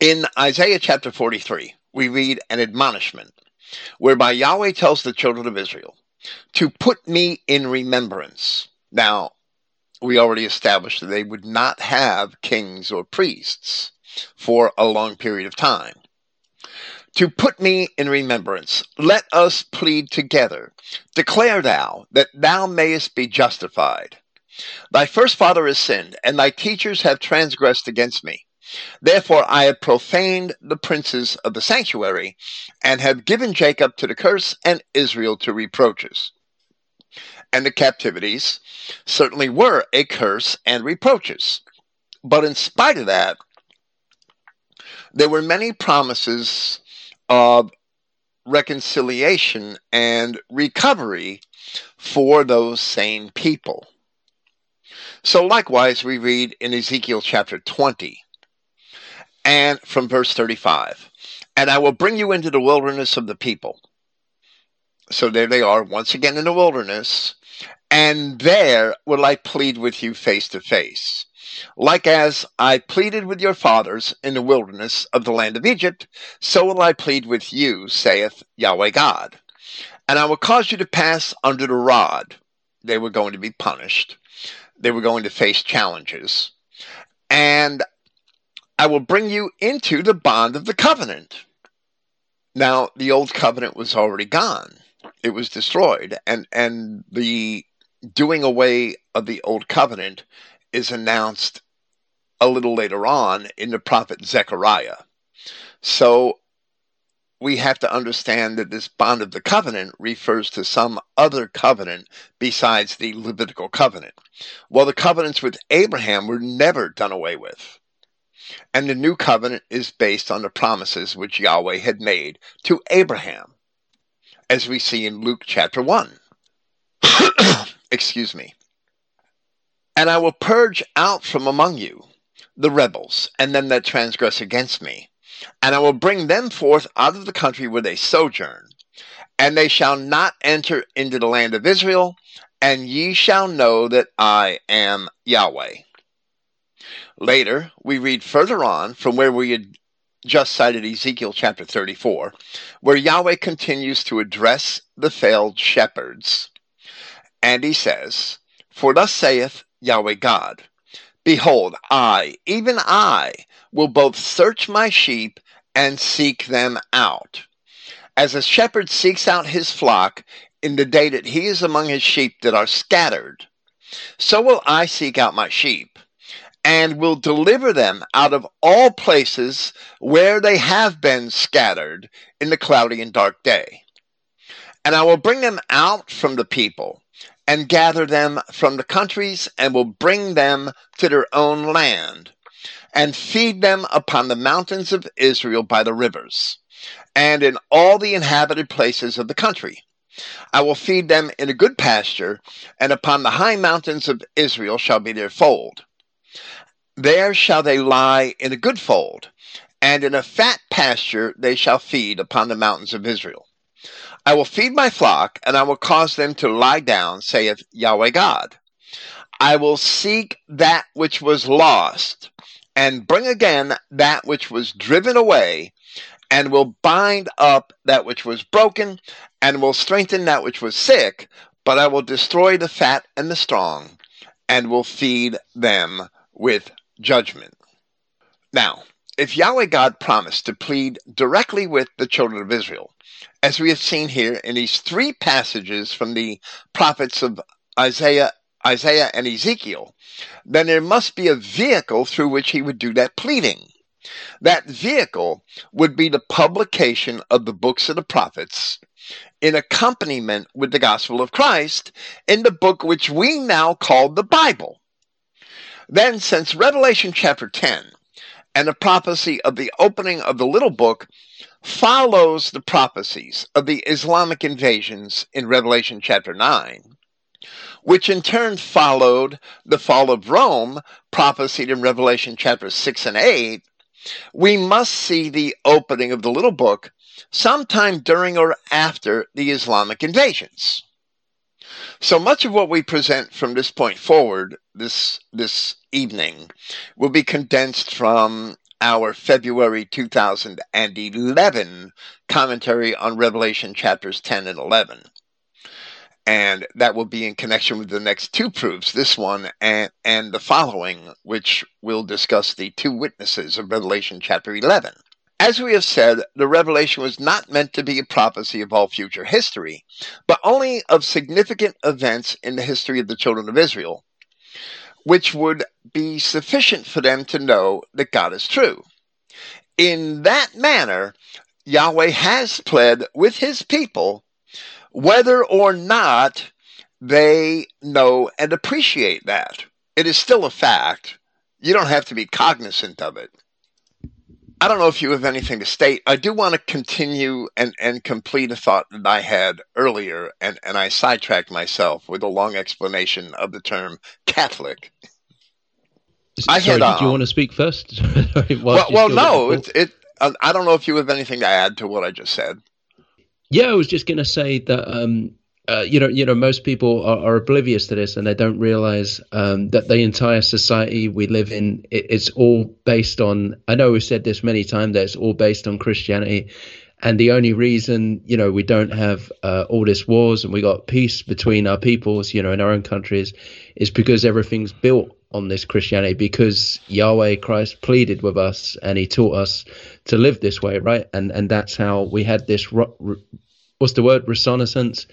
In Isaiah chapter 43, we read an admonishment whereby Yahweh tells the children of Israel to put me in remembrance. Now, we already established that they would not have kings or priests for a long period of time. To put me in remembrance, let us plead together. Declare thou that thou mayest be justified. Thy first father has sinned, and thy teachers have transgressed against me. Therefore I have profaned the princes of the sanctuary, and have given Jacob to the curse and Israel to reproaches. And the captivities certainly were a curse and reproaches. But in spite of that, there were many promises of reconciliation and recovery for those same people. So, likewise, we read in Ezekiel chapter 20 and from verse 35 And I will bring you into the wilderness of the people. So, there they are once again in the wilderness, and there will I plead with you face to face. Like as I pleaded with your fathers in the wilderness of the land of Egypt, so will I plead with you, saith Yahweh God. And I will cause you to pass under the rod. They were going to be punished they were going to face challenges. And I will bring you into the bond of the covenant. Now, the old covenant was already gone. It was destroyed. And, and the doing away of the old covenant is announced a little later on in the prophet Zechariah. So we have to understand that this bond of the covenant refers to some other covenant besides the Levitical covenant. Well, the covenants with Abraham were never done away with. And the new covenant is based on the promises which Yahweh had made to Abraham, as we see in Luke chapter 1. *clears throat* Excuse me. And I will purge out from among you the rebels and them that transgress against me and I will bring them forth out of the country where they sojourn, and they shall not enter into the land of Israel, and ye shall know that I am Yahweh. Later, we read further on from where we had just cited Ezekiel chapter 34, where Yahweh continues to address the failed shepherds. And he says, For thus saith Yahweh God, Behold, I, even I, will both search my sheep and seek them out. As a shepherd seeks out his flock in the day that he is among his sheep that are scattered, so will I seek out my sheep and will deliver them out of all places where they have been scattered in the cloudy and dark day. And I will bring them out from the people and gather them from the countries and will bring them to their own land and feed them upon the mountains of Israel by the rivers and in all the inhabited places of the country. I will feed them in a good pasture, and upon the high mountains of Israel shall be their fold. There shall they lie in a good fold, and in a fat pasture they shall feed upon the mountains of Israel. I will feed my flock, and I will cause them to lie down, saith Yahweh God. I will seek that which was lost, and bring again that which was driven away, and will bind up that which was broken, and will strengthen that which was sick, but I will destroy the fat and the strong, and will feed them with judgment. Now, if Yahweh God promised to plead directly with the children of Israel, as we have seen here in these three passages from the prophets of Isaiah, Isaiah and Ezekiel, then there must be a vehicle through which he would do that pleading. That vehicle would be the publication of the books of the prophets in accompaniment with the gospel of Christ in the book which we now call the Bible. Then, since Revelation chapter 10 and the prophecy of the opening of the little book follows the prophecies of the Islamic invasions in Revelation chapter 9, which in turn followed the fall of Rome, prophesied in Revelation chapter 6 and 8, we must see the opening of the little book sometime during or after the Islamic invasions. So much of what we present from this point forward this this evening will be condensed from our February 2011 commentary on Revelation chapters 10 and 11. And that will be in connection with the next two proofs, this one and, and the following, which will discuss the two witnesses of Revelation chapter 11. As we have said, the revelation was not meant to be a prophecy of all future history, but only of significant events in the history of the children of Israel, which would be sufficient for them to know that God is true. In that manner, Yahweh has pled with his people whether or not they know and appreciate that. It is still a fact. You don't have to be cognizant of it. I don't know if you have anything to state. I do want to continue and, and complete a thought that I had earlier, and, and I sidetracked myself with a long explanation of the term Catholic. I Sorry, had, did you want to speak first? *laughs* well, well no, it, it, I don't know if you have anything to add to what I just said. Yeah, I was just going to say that um, uh, you know, you know, most people are, are, oblivious to this, and they don't realize um, that the entire society we live in it, it's all based on. I know we've said this many times that it's all based on Christianity, and the only reason you know we don't have uh, all this wars and we got peace between our peoples, you know, in our own countries, is because everything's built on this Christianity because Yahweh Christ pleaded with us and He taught us to live this way, right? And and that's how we had this. What's the word? Renaissance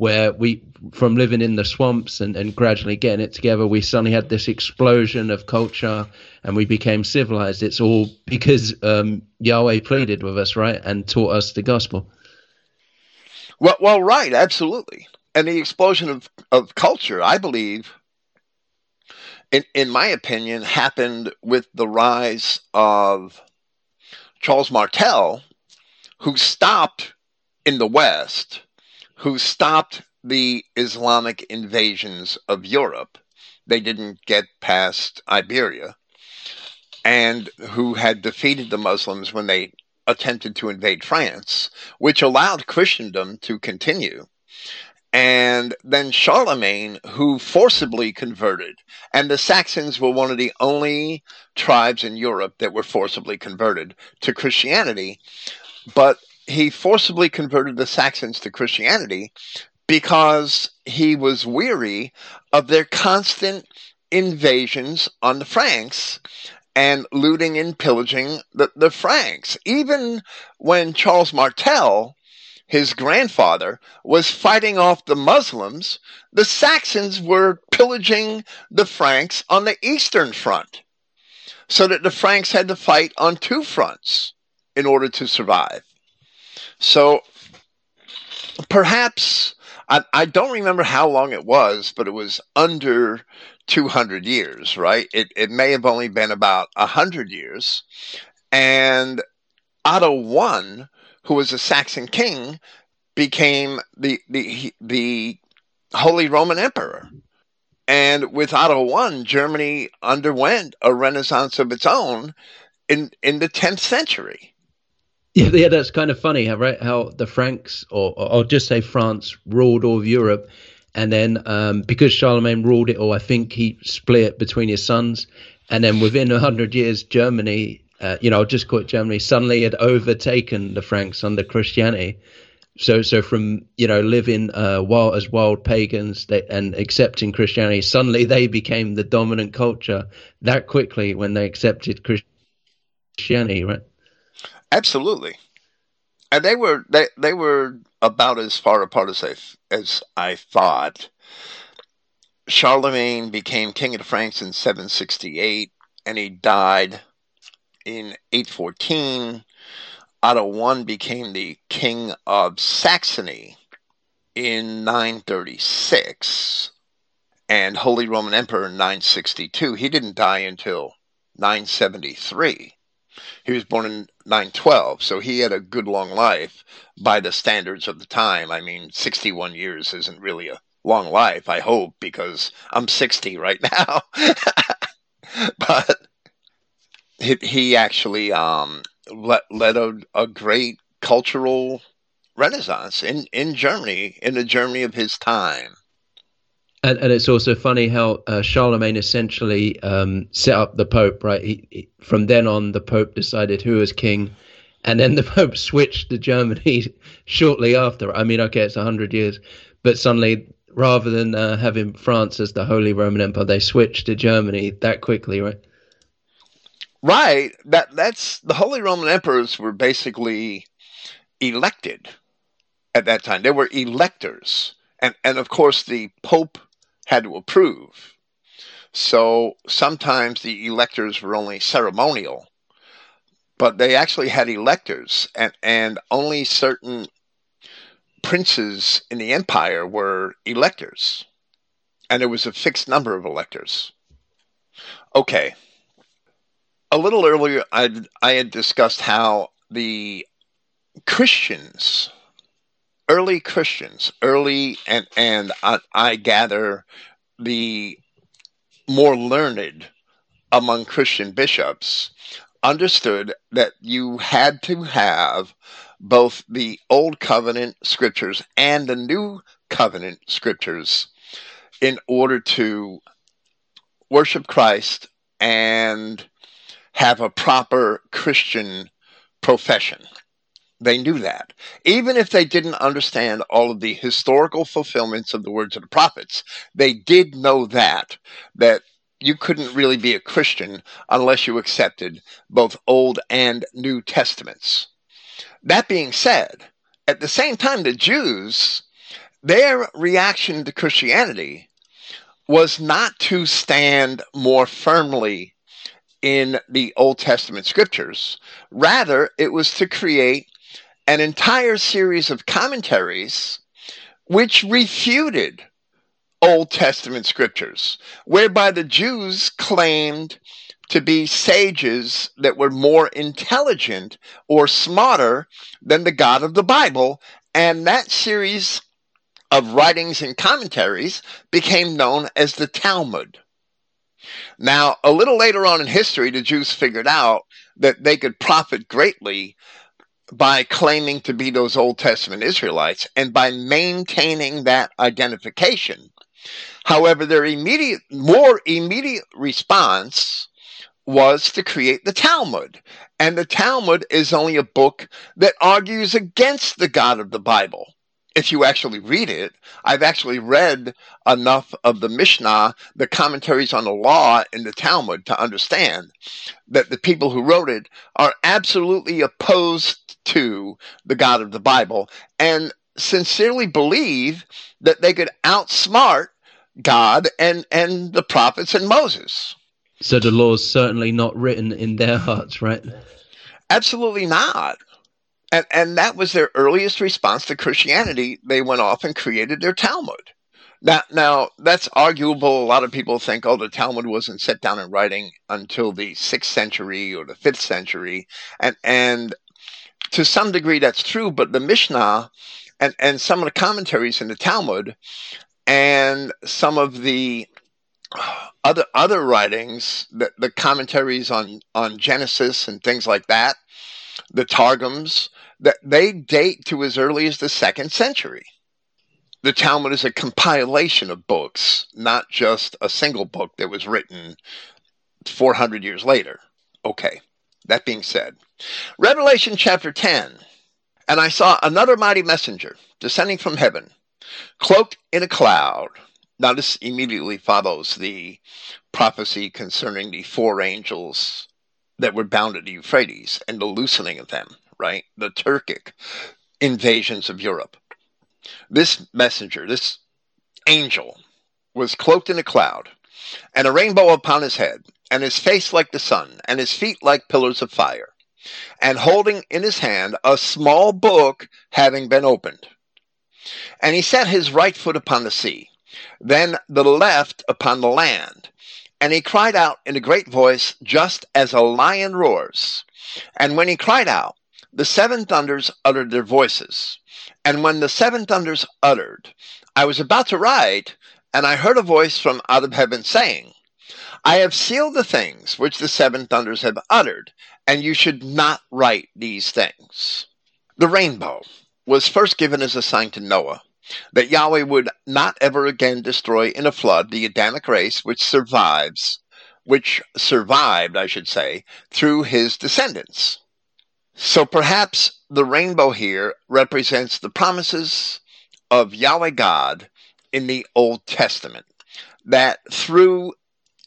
where we from living in the swamps and, and gradually getting it together we suddenly had this explosion of culture and we became civilized. It's all because um, yahweh pleaded with us right and taught us the gospel. Well, well right absolutely. And the explosion of, of culture i believe in, in my opinion happened with the rise of charles martel who stopped in the west who stopped the Islamic invasions of Europe. They didn't get past Iberia, and who had defeated the Muslims when they attempted to invade France, which allowed Christendom to continue. And then Charlemagne, who forcibly converted, and the Saxons were one of the only tribes in Europe that were forcibly converted to Christianity. But he forcibly converted the Saxons to Christianity because he was weary of their constant invasions on the Franks and looting and pillaging the, the Franks. Even when Charles Martel, his grandfather, was fighting off the Muslims, the Saxons were pillaging the Franks on the Eastern Front. So that the Franks had to fight on two fronts in order to survive. So perhaps I, I don't remember how long it was, but it was under 200 years, right? It, it may have only been about 100 years. And Otto I, who was a Saxon king, became the, the, the Holy Roman Emperor. And with Otto I, Germany underwent a renaissance of its own in, in the 10th century. Yeah, that's kind of funny, right? How the Franks, or, or I'll just say France, ruled all of Europe, and then um, because Charlemagne ruled it all, I think he split it between his sons, and then within hundred years, Germany, uh, you know, I'll just call it Germany, suddenly had overtaken the Franks under Christianity. So, so from you know living uh, wild as wild pagans they, and accepting Christianity, suddenly they became the dominant culture that quickly when they accepted Christianity, right? Absolutely, and they were they they were about as far apart as I as I thought. Charlemagne became king of the Franks in 768, and he died in 814. Otto I became the king of Saxony in 936, and Holy Roman Emperor in 962. He didn't die until 973. He was born in 912, so he had a good long life by the standards of the time. I mean, 61 years isn't really a long life, I hope, because I'm 60 right *laughs* now. but he, he actually um, led, led a, a great cultural renaissance in, in Germany, in the Germany of his time. And, and it's also funny how uh, Charlemagne essentially um, set up the Pope, right? He, he, from then on, the Pope decided who was king, and then the *laughs* Pope switched to Germany *laughs* shortly after. I mean, okay, it's hundred years, but suddenly, rather than uh, having France as the Holy Roman Empire, they switched to Germany that quickly, right? Right. That that's the Holy Roman Emperors were basically elected at that time. They were electors, and and of course the Pope had to approve. So sometimes the electors were only ceremonial, but they actually had electors, and, and only certain princes in the empire were electors. And there was a fixed number of electors. Okay. A little earlier, i I had discussed how the Christians early Christians, early and and I, I gather the more learned among Christian bishops understood that you had to have both the Old Covenant scriptures and the New Covenant scriptures in order to worship Christ and have a proper Christian profession. They knew that. Even if they didn't understand all of the historical fulfillments of the words of the prophets, they did know that, that you couldn't really be a Christian unless you accepted both Old and New Testaments. That being said, at the same time, the Jews, their reaction to Christianity was not to stand more firmly in the Old Testament scriptures. Rather, it was to create an entire series of commentaries which refuted Old Testament scriptures, whereby the Jews claimed to be sages that were more intelligent or smarter than the God of the Bible. And that series of writings and commentaries became known as the Talmud. Now, a little later on in history, the Jews figured out that they could profit greatly by claiming to be those Old Testament Israelites and by maintaining that identification. However, their immediate, more immediate response was to create the Talmud. And the Talmud is only a book that argues against the God of the Bible if you actually read it, I've actually read enough of the Mishnah, the commentaries on the law in the Talmud to understand that the people who wrote it are absolutely opposed to the God of the Bible and sincerely believe that they could outsmart God and, and the prophets and Moses. So the law is certainly not written in their hearts, right? Absolutely not. And, and that was their earliest response to Christianity. They went off and created their Talmud. Now, now that's arguable. A lot of people think, oh, the Talmud wasn't set down in writing until the sixth century or the fifth century, and and to some degree that's true. But the Mishnah and and some of the commentaries in the Talmud and some of the other other writings, the, the commentaries on on Genesis and things like that, the Targums, that they date to as early as the second century. The Talmud is a compilation of books, not just a single book that was written 400 years later. Okay, that being said, Revelation chapter 10 And I saw another mighty messenger descending from heaven, cloaked in a cloud. Now, this immediately follows the prophecy concerning the four angels that were bound at the Euphrates and the loosening of them right? The Turkic invasions of Europe. This messenger, this angel, was cloaked in a cloud, and a rainbow upon his head, and his face like the sun, and his feet like pillars of fire, and holding in his hand a small book having been opened. And he set his right foot upon the sea, then the left upon the land. And he cried out in a great voice, just as a lion roars. And when he cried out, the seven thunders uttered their voices. And when the seven thunders uttered, I was about to write, and I heard a voice from out of heaven saying, I have sealed the things which the seven thunders have uttered, and you should not write these things. The rainbow was first given as a sign to Noah, that Yahweh would not ever again destroy in a flood the Adamic race which survives, which survived, I should say, through his descendants. So perhaps the rainbow here represents the promises of Yahweh God in the Old Testament that through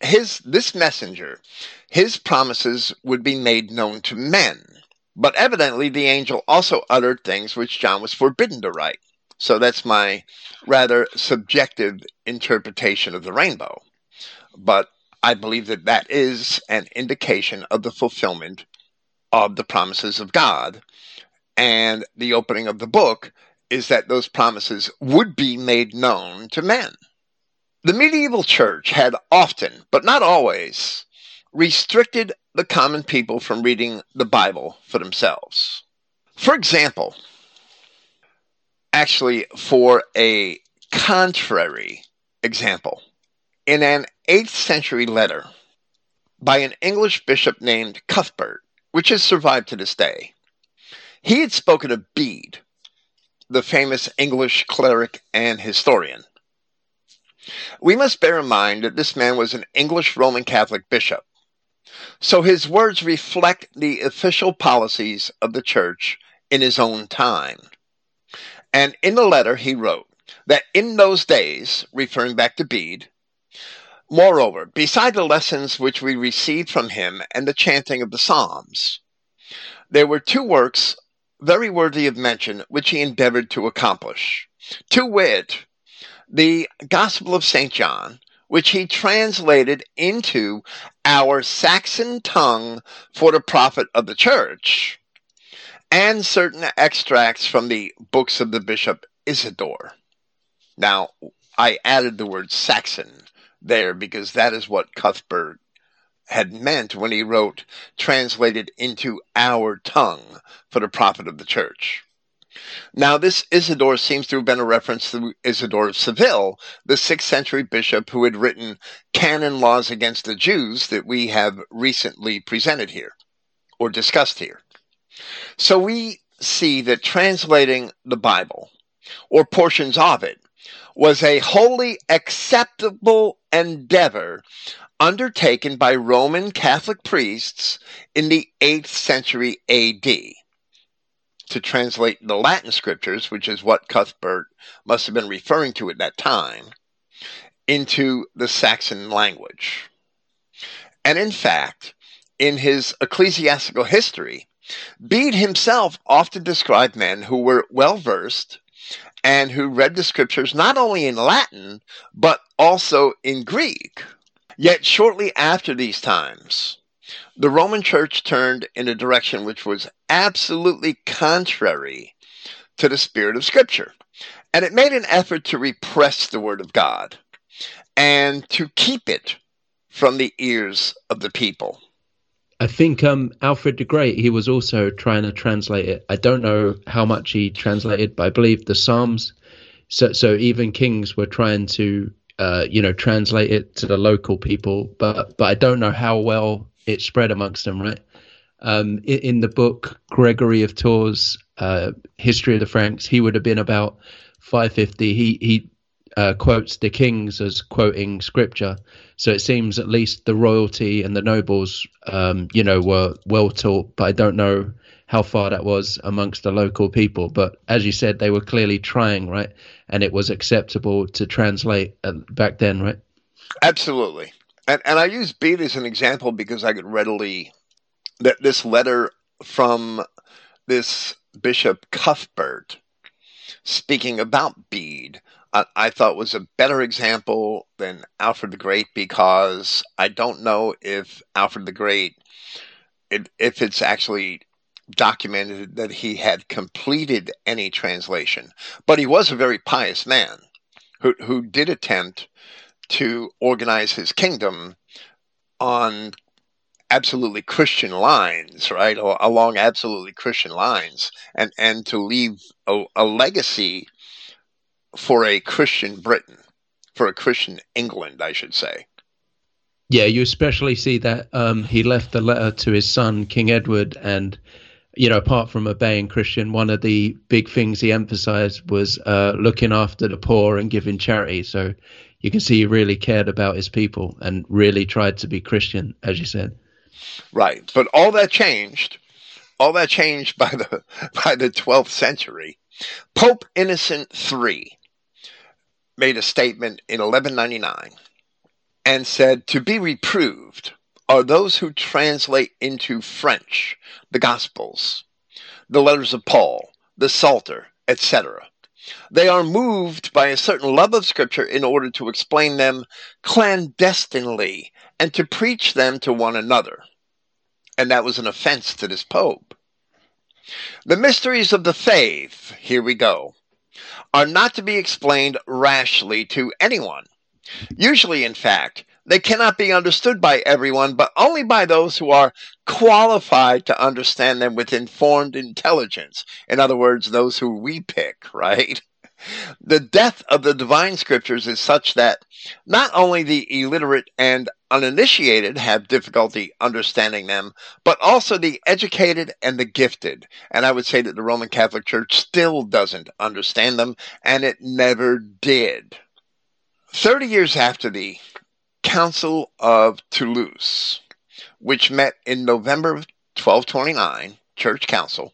his this messenger his promises would be made known to men. But evidently the angel also uttered things which John was forbidden to write. So that's my rather subjective interpretation of the rainbow. But i believe that that is an indication of the fulfillment of the promises of god and the opening of the book is that those promises would be made known to men. The medieval church had often, but not always, restricted the common people from reading the Bible for themselves. For example, actually, for a contrary example, in an 8th century letter by an English bishop named Cuthbert, which has survived to this day, he had spoken of Bede, the famous English cleric and historian. We must bear in mind that this man was an English Roman Catholic bishop, so his words reflect the official policies of the church in his own time. And in the letter, he wrote that in those days, referring back to Bede, moreover, beside the lessons which we received from him and the chanting of the Psalms, there were two works very worthy of mention, which he endeavored to accomplish. To wit, the Gospel of St. John, which he translated into our Saxon tongue for the profit of the church, and certain extracts from the books of the Bishop Isidore. Now, I added the word Saxon there because that is what Cuthbert had meant when he wrote, translated into our tongue for the profit of the church. Now, this Isidore seems to have been a reference to Isidore of Seville, the 6th century bishop who had written canon laws against the Jews that we have recently presented here or discussed here. So we see that translating the Bible or portions of it was a wholly acceptable endeavor undertaken by Roman Catholic priests in the 8th century AD to translate the Latin scriptures, which is what Cuthbert must have been referring to at that time, into the Saxon language. And in fact, in his ecclesiastical history, Bede himself often described men who were well versed and who read the scriptures not only in Latin, but also in Greek. Yet shortly after these times, the Roman Church turned in a direction which was absolutely contrary to the spirit of Scripture. And it made an effort to repress the Word of God and to keep it from the ears of the people. I think um, Alfred the Great, he was also trying to translate it. I don't know how much he translated, but I believe the Psalms. So, so even kings were trying to uh, you know, translate it to the local people, but but I don't know how well it spread amongst them, right? Um, in, in, the book Gregory of Tours, uh, History of the Franks, he would have been about 550. He he uh, quotes the kings as quoting scripture, so it seems at least the royalty and the nobles, um, you know, were well taught. But I don't know how far that was amongst the local people. But as you said, they were clearly trying, right? And it was acceptable to translate uh, back then, right? Absolutely. And, and I use Bede as an example because I could readily, that this letter from this Bishop Cuthbert speaking about Bede, I, thought was a better example than Alfred the Great because I don't know if Alfred the Great, it, if it's actually documented that he had completed any translation, but he was a very pious man who, who did attempt to organize his kingdom on absolutely Christian lines, right? Along absolutely Christian lines, and, and to leave a, a legacy for a Christian Britain, for a Christian England, I should say. Yeah, you especially see that um, he left the letter to his son, King Edward, and you know, apart from obeying Christian, one of the big things he emphasized was uh, looking after the poor and giving charity. So you can see he really cared about his people and really tried to be Christian, as you said. Right, but all that changed. All that changed by the *laughs* by the 12th century. Pope Innocent III made a statement in 1199 and said, "To be reproved are those who translate into French the Gospels, the letters of Paul, the Psalter, etc. They are moved by a certain love of Scripture in order to explain them clandestinely and to preach them to one another. And that was an offense to this Pope. The mysteries of the faith, here we go, are not to be explained rashly to anyone. Usually, in fact, they cannot be understood by everyone, but only by those who are qualified to understand them with informed intelligence. In other words, those who we pick, *laughs* right? The death of the divine scriptures is such that not only the illiterate and uninitiated have difficulty understanding them, but also the educated and the gifted. And I would say that the Roman Catholic Church still doesn't understand them, and it never did. Thirty years after the Council of Toulouse, which met in November of 1229, Church Council.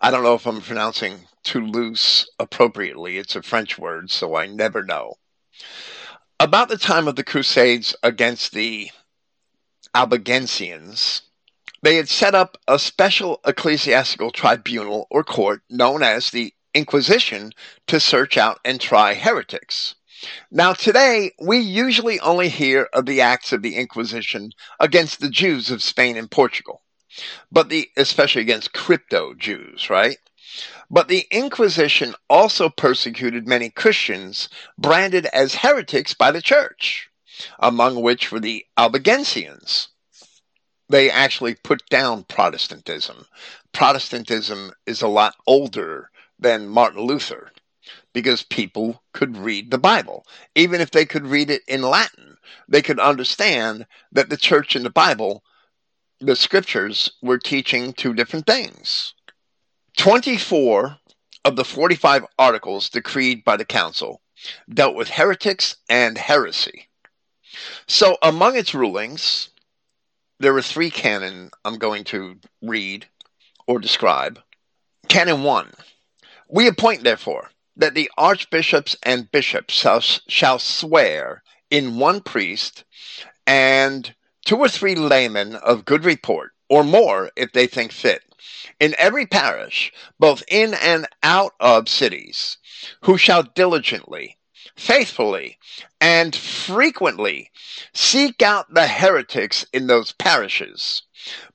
I don't know if I'm pronouncing Toulouse appropriately. It's a French word, so I never know. About the time of the Crusades against the Albigensians, they had set up a special ecclesiastical tribunal or court known as the Inquisition to search out and try heretics. Now, today, we usually only hear of the acts of the Inquisition against the Jews of Spain and Portugal, but the, especially against crypto Jews, right? But the Inquisition also persecuted many Christians branded as heretics by the church, among which were the Albigensians. They actually put down Protestantism. Protestantism is a lot older than Martin Luther because people could read the Bible. Even if they could read it in Latin, they could understand that the church and the Bible, the scriptures, were teaching two different things. 24 of the 45 articles decreed by the council dealt with heretics and heresy. So, among its rulings, there were three canon I'm going to read or describe. Canon 1 We appoint, therefore, that the archbishops and bishops shall, shall swear in one priest and two or three laymen of good report, or more if they think fit, in every parish, both in and out of cities, who shall diligently, faithfully, and frequently seek out the heretics in those parishes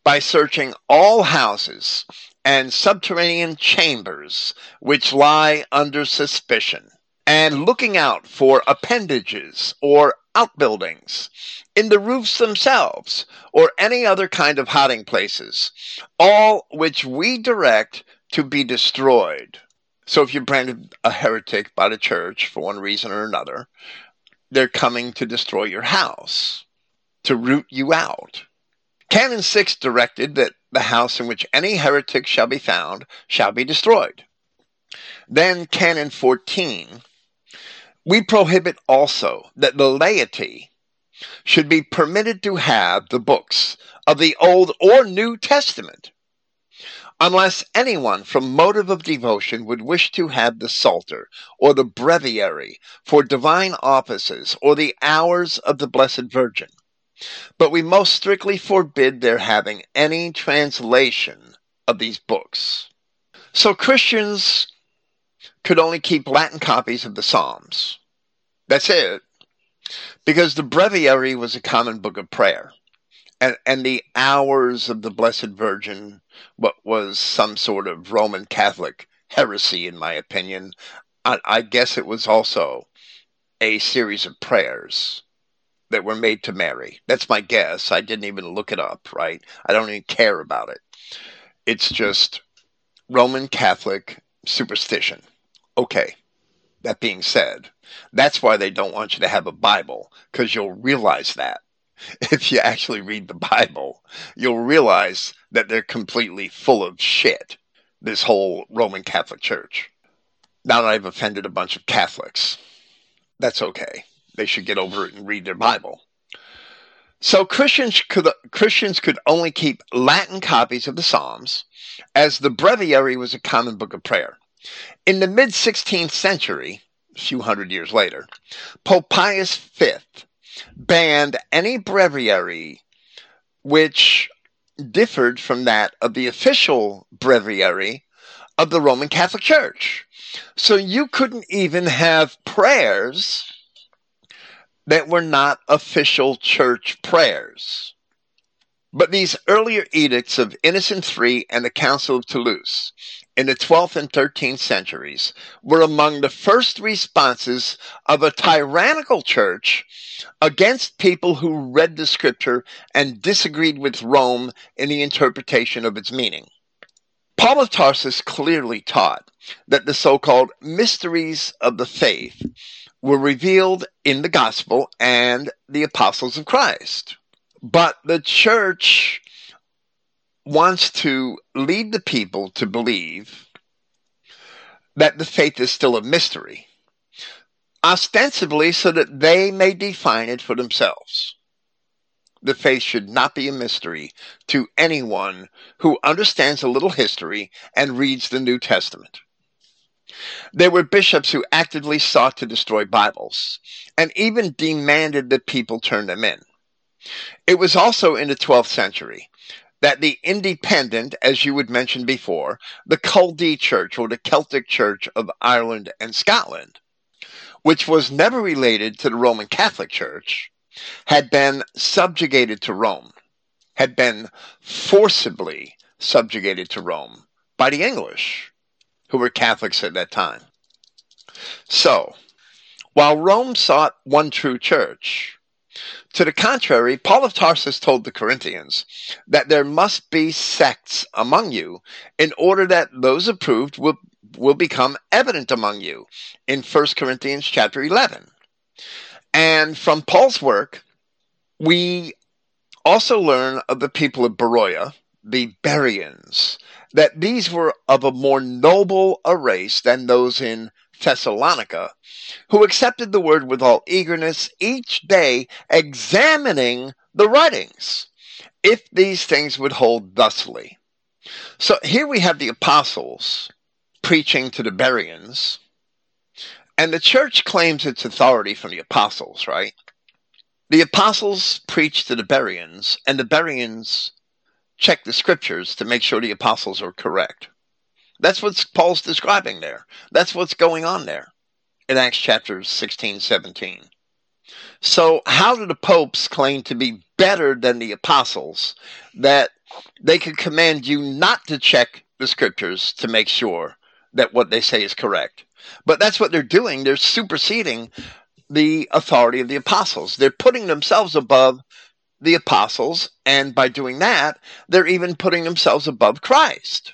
by searching all houses and subterranean chambers which lie under suspicion, and looking out for appendages or outbuildings in the roofs themselves or any other kind of hiding places, all which we direct to be destroyed. So if you're branded a heretic by the church for one reason or another, they're coming to destroy your house, to root you out. Canon 6 directed that the house in which any heretic shall be found shall be destroyed. Then, Canon 14, we prohibit also that the laity should be permitted to have the books of the Old or New Testament, unless anyone from motive of devotion would wish to have the Psalter or the Breviary for divine offices or the hours of the Blessed Virgin but we most strictly forbid their having any translation of these books. So Christians could only keep Latin copies of the Psalms. That's it. Because the breviary was a common book of prayer. And, and the hours of the Blessed Virgin, what was some sort of Roman Catholic heresy, in my opinion, I, I guess it was also a series of prayers that were made to Mary. That's my guess. I didn't even look it up, right? I don't even care about it. It's just Roman Catholic superstition. Okay. That being said, that's why they don't want you to have a Bible, because you'll realize that. *laughs* if you actually read the Bible, you'll realize that they're completely full of shit, this whole Roman Catholic Church. Now that I've offended a bunch of Catholics, that's okay. They should get over it and read their Bible. So Christians could Christians could only keep Latin copies of the Psalms, as the breviary was a common book of prayer. In the mid 16th century, a few hundred years later, Pope Pius V banned any breviary which differed from that of the official breviary of the Roman Catholic Church. So you couldn't even have prayers that were not official church prayers. But these earlier edicts of Innocent III and the Council of Toulouse in the 12th and 13th centuries were among the first responses of a tyrannical church against people who read the scripture and disagreed with Rome in the interpretation of its meaning. Paul of Tarsus clearly taught that the so called mysteries of the faith were revealed in the gospel and the apostles of Christ. But the church wants to lead the people to believe that the faith is still a mystery, ostensibly so that they may define it for themselves. The faith should not be a mystery to anyone who understands a little history and reads the New Testament. There were bishops who actively sought to destroy Bibles and even demanded that people turn them in. It was also in the 12th century that the independent, as you had mentioned before, the Culdee Church or the Celtic Church of Ireland and Scotland, which was never related to the Roman Catholic Church, had been subjugated to Rome, had been forcibly subjugated to Rome by the English who were Catholics at that time. So, while Rome sought one true church, to the contrary, Paul of Tarsus told the Corinthians that there must be sects among you in order that those approved will, will become evident among you in 1 Corinthians chapter 11. And from Paul's work, we also learn of the people of Beroea, the Bereans, that these were of a more noble a race than those in Thessalonica, who accepted the word with all eagerness, each day examining the writings, if these things would hold thusly. So here we have the apostles preaching to the Bereans, and the church claims its authority from the apostles, right? The apostles preach to the Bereans, and the Bereans check the scriptures to make sure the apostles are correct. That's what Paul's describing there. That's what's going on there in Acts chapters 16, 17. So, how do the popes claim to be better than the apostles that they could command you not to check the scriptures to make sure that what they say is correct? But that's what they're doing. They're superseding the authority of the apostles. They're putting themselves above the apostles, and by doing that, they're even putting themselves above Christ.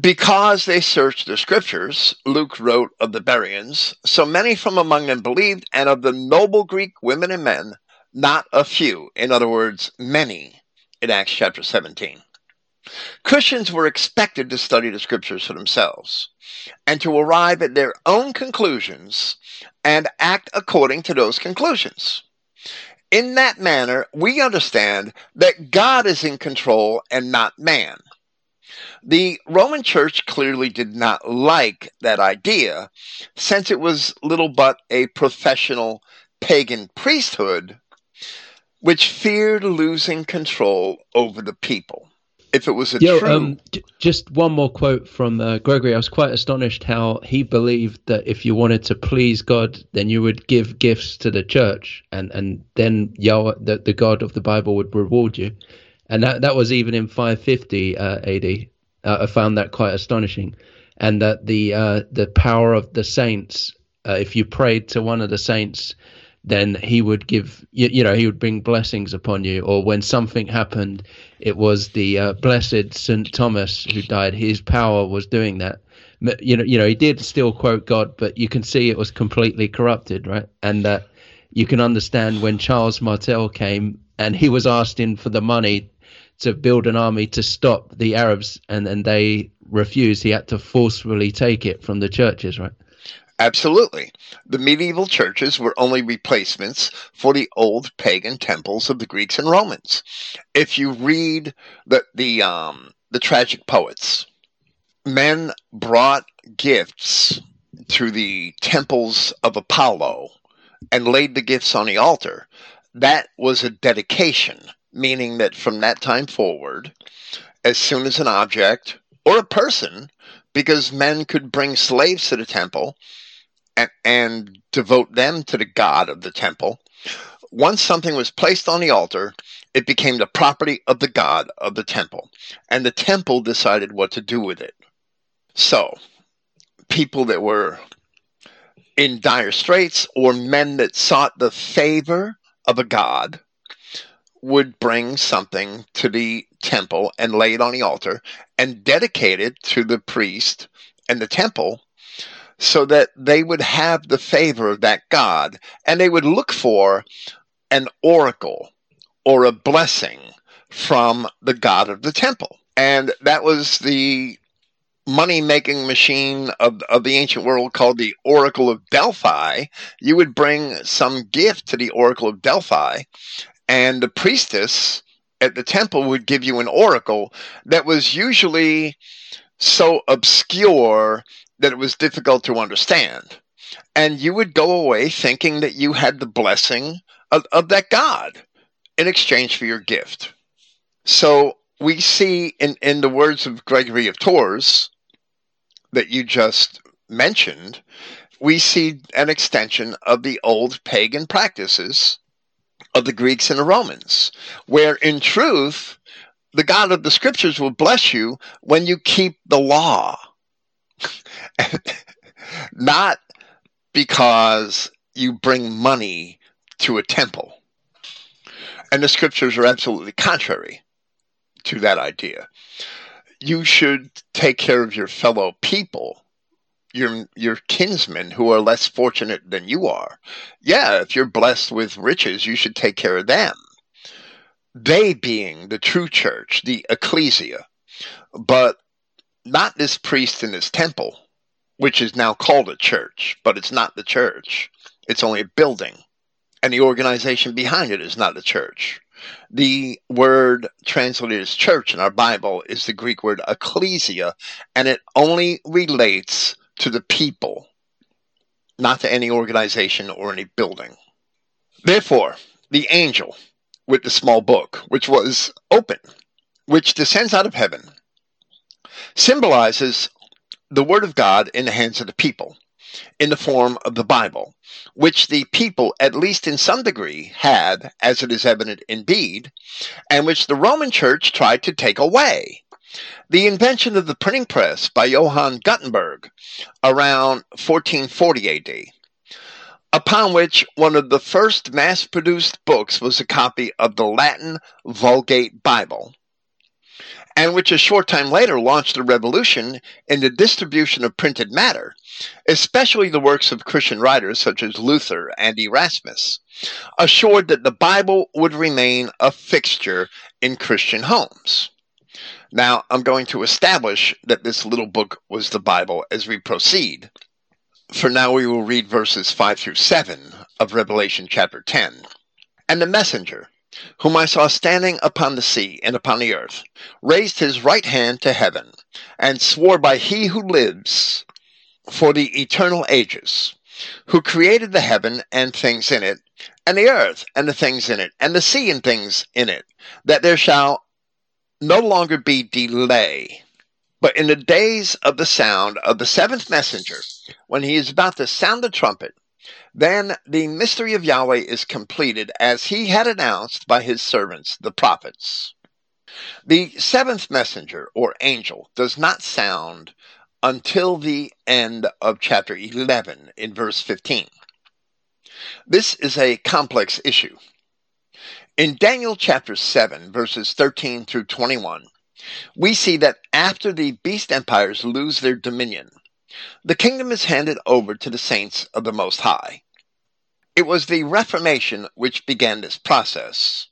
Because they searched the scriptures, Luke wrote of the Bereans, so many from among them believed, and of the noble Greek women and men, not a few, in other words, many, in Acts chapter 17. Christians were expected to study the scriptures for themselves and to arrive at their own conclusions and act according to those conclusions. In that manner, we understand that God is in control and not man. The Roman Church clearly did not like that idea, since it was little but a professional pagan priesthood which feared losing control over the people if it was a Yo, true. Um, j- just one more quote from uh, Gregory. I was quite astonished how he believed that if you wanted to please God, then you would give gifts to the church, and and then Yahweh, the, the God of the Bible, would reward you. And that that was even in 550 uh, AD. Uh, I found that quite astonishing, and that the uh, the power of the saints. Uh, if you prayed to one of the saints, then he would give you, you know he would bring blessings upon you. Or when something happened it was the uh, blessed st thomas who died. His power was doing that. You know you know he did still quote god but you can see it was completely corrupted right? And that you can understand when Charles Martel came and he was asking for the money to build an army to stop the Arabs, and then they refused. He had to forcefully take it from the churches, right? Absolutely. The medieval churches were only replacements for the old pagan temples of the Greeks and Romans. If you read the the um, the tragic poets, men brought gifts to the temples of Apollo and laid the gifts on the altar. That was a dedication, meaning that from that time forward, as soon as an object or a person, because men could bring slaves to the temple, and, and devote them to the god of the temple. Once something was placed on the altar, it became the property of the god of the temple, and the temple decided what to do with it. So, people that were in dire straits or men that sought the favor of a god would bring something to the temple and lay it on the altar and dedicate it to the priest and the temple so that they would have the favor of that God and they would look for an oracle or a blessing from the God of the temple. And that was the money making machine of, of the ancient world called the Oracle of Delphi. You would bring some gift to the Oracle of Delphi, and the priestess at the temple would give you an oracle that was usually so obscure that it was difficult to understand. And you would go away thinking that you had the blessing of, of that God in exchange for your gift. So we see in, in the words of Gregory of Tours that you just mentioned, we see an extension of the old pagan practices of the Greeks and the Romans, where in truth, the God of the scriptures will bless you when you keep the law *laughs* Not because you bring money to a temple. And the scriptures are absolutely contrary to that idea. You should take care of your fellow people, your your kinsmen who are less fortunate than you are. Yeah, if you're blessed with riches, you should take care of them. They being the true church, the ecclesia, but not this priest in his temple which is now called a church, but it's not the church. It's only a building. And the organization behind it is not a church. The word translated as church in our Bible is the Greek word ecclesia, and it only relates to the people, not to any organization or any building. Therefore, the angel with the small book, which was open, which descends out of heaven, symbolizes the Word of God in the hands of the people in the form of the Bible, which the people, at least in some degree, had, as it is evident indeed, and which the Roman Church tried to take away. The invention of the printing press by Johann Gutenberg around 1440 AD, upon which one of the first mass produced books was a copy of the Latin Vulgate Bible, and which a short time later launched a revolution in the distribution of printed matter, especially the works of Christian writers such as Luther and Erasmus, assured that the Bible would remain a fixture in Christian homes. Now, I'm going to establish that this little book was the Bible as we proceed. For now, we will read verses 5 through 7 of Revelation chapter 10. And the messenger, whom I saw standing upon the sea and upon the earth, raised his right hand to heaven, and swore by he who lives for the eternal ages, who created the heaven and things in it, and the earth and the things in it, and the sea and things in it, that there shall no longer be delay. But in the days of the sound of the seventh messenger, when he is about to sound the trumpet, then the mystery of Yahweh is completed as he had announced by his servants, the prophets. The seventh messenger or angel does not sound until the end of chapter 11 in verse 15. This is a complex issue. In Daniel chapter 7, verses 13 through 21, we see that after the beast empires lose their dominion, the kingdom is handed over to the saints of the Most High. It was the Reformation which began this process.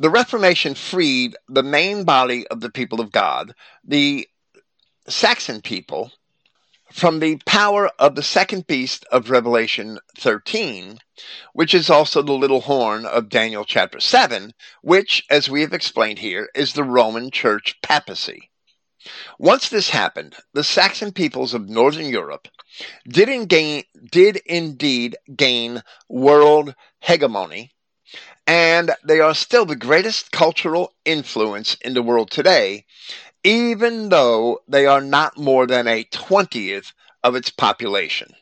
The Reformation freed the main body of the people of God, the Saxon people, from the power of the second beast of Revelation 13, which is also the little horn of Daniel chapter 7, which, as we have explained here, is the Roman Church papacy. Once this happened, the Saxon peoples of Northern Europe did, gain, did indeed gain world hegemony, and they are still the greatest cultural influence in the world today, even though they are not more than a 20th of its population.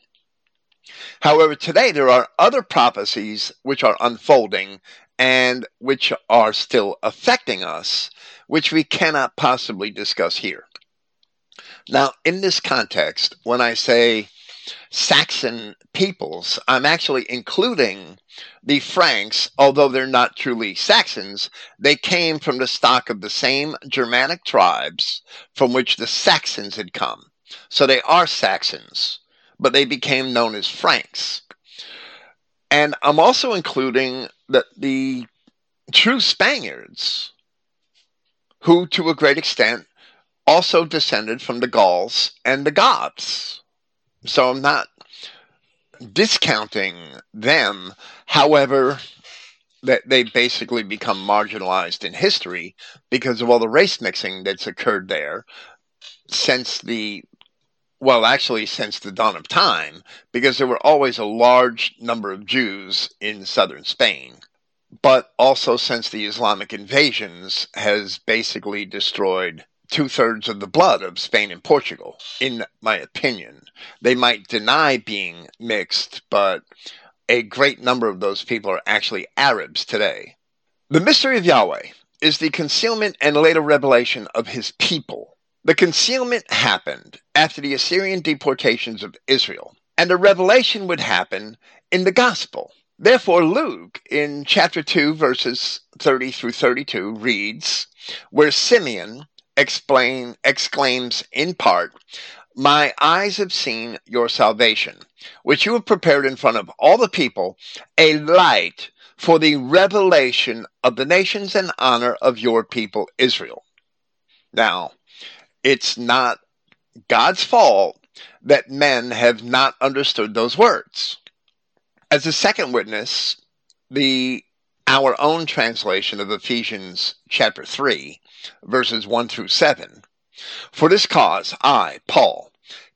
However, today there are other prophecies which are unfolding and which are still affecting us, which we cannot possibly discuss here. Now, in this context, when I say Saxon peoples, I'm actually including the Franks, although they're not truly Saxons, they came from the stock of the same Germanic tribes from which the Saxons had come. So they are Saxons, but they became known as Franks. And I'm also including the, the true Spaniards, who to a great extent also descended from the Gauls and the Goths. So I'm not discounting them. However, that they basically become marginalized in history because of all the race mixing that's occurred there since the well actually since the dawn of time because there were always a large number of Jews in southern Spain but also since the Islamic invasions has basically destroyed two thirds of the blood of Spain and Portugal, in my opinion. They might deny being mixed, but a great number of those people are actually Arabs today. The mystery of Yahweh is the concealment and later revelation of his people. The concealment happened after the Assyrian deportations of Israel, and the revelation would happen in the gospel. Therefore, Luke in chapter 2, verses 30 through 32 reads, where Simeon explain, exclaims in part, My eyes have seen your salvation, which you have prepared in front of all the people, a light for the revelation of the nations and honor of your people Israel. Now, it's not God's fault that men have not understood those words. As a second witness, the our own translation of Ephesians chapter 3 verses 1 through 7. For this cause, I, Paul,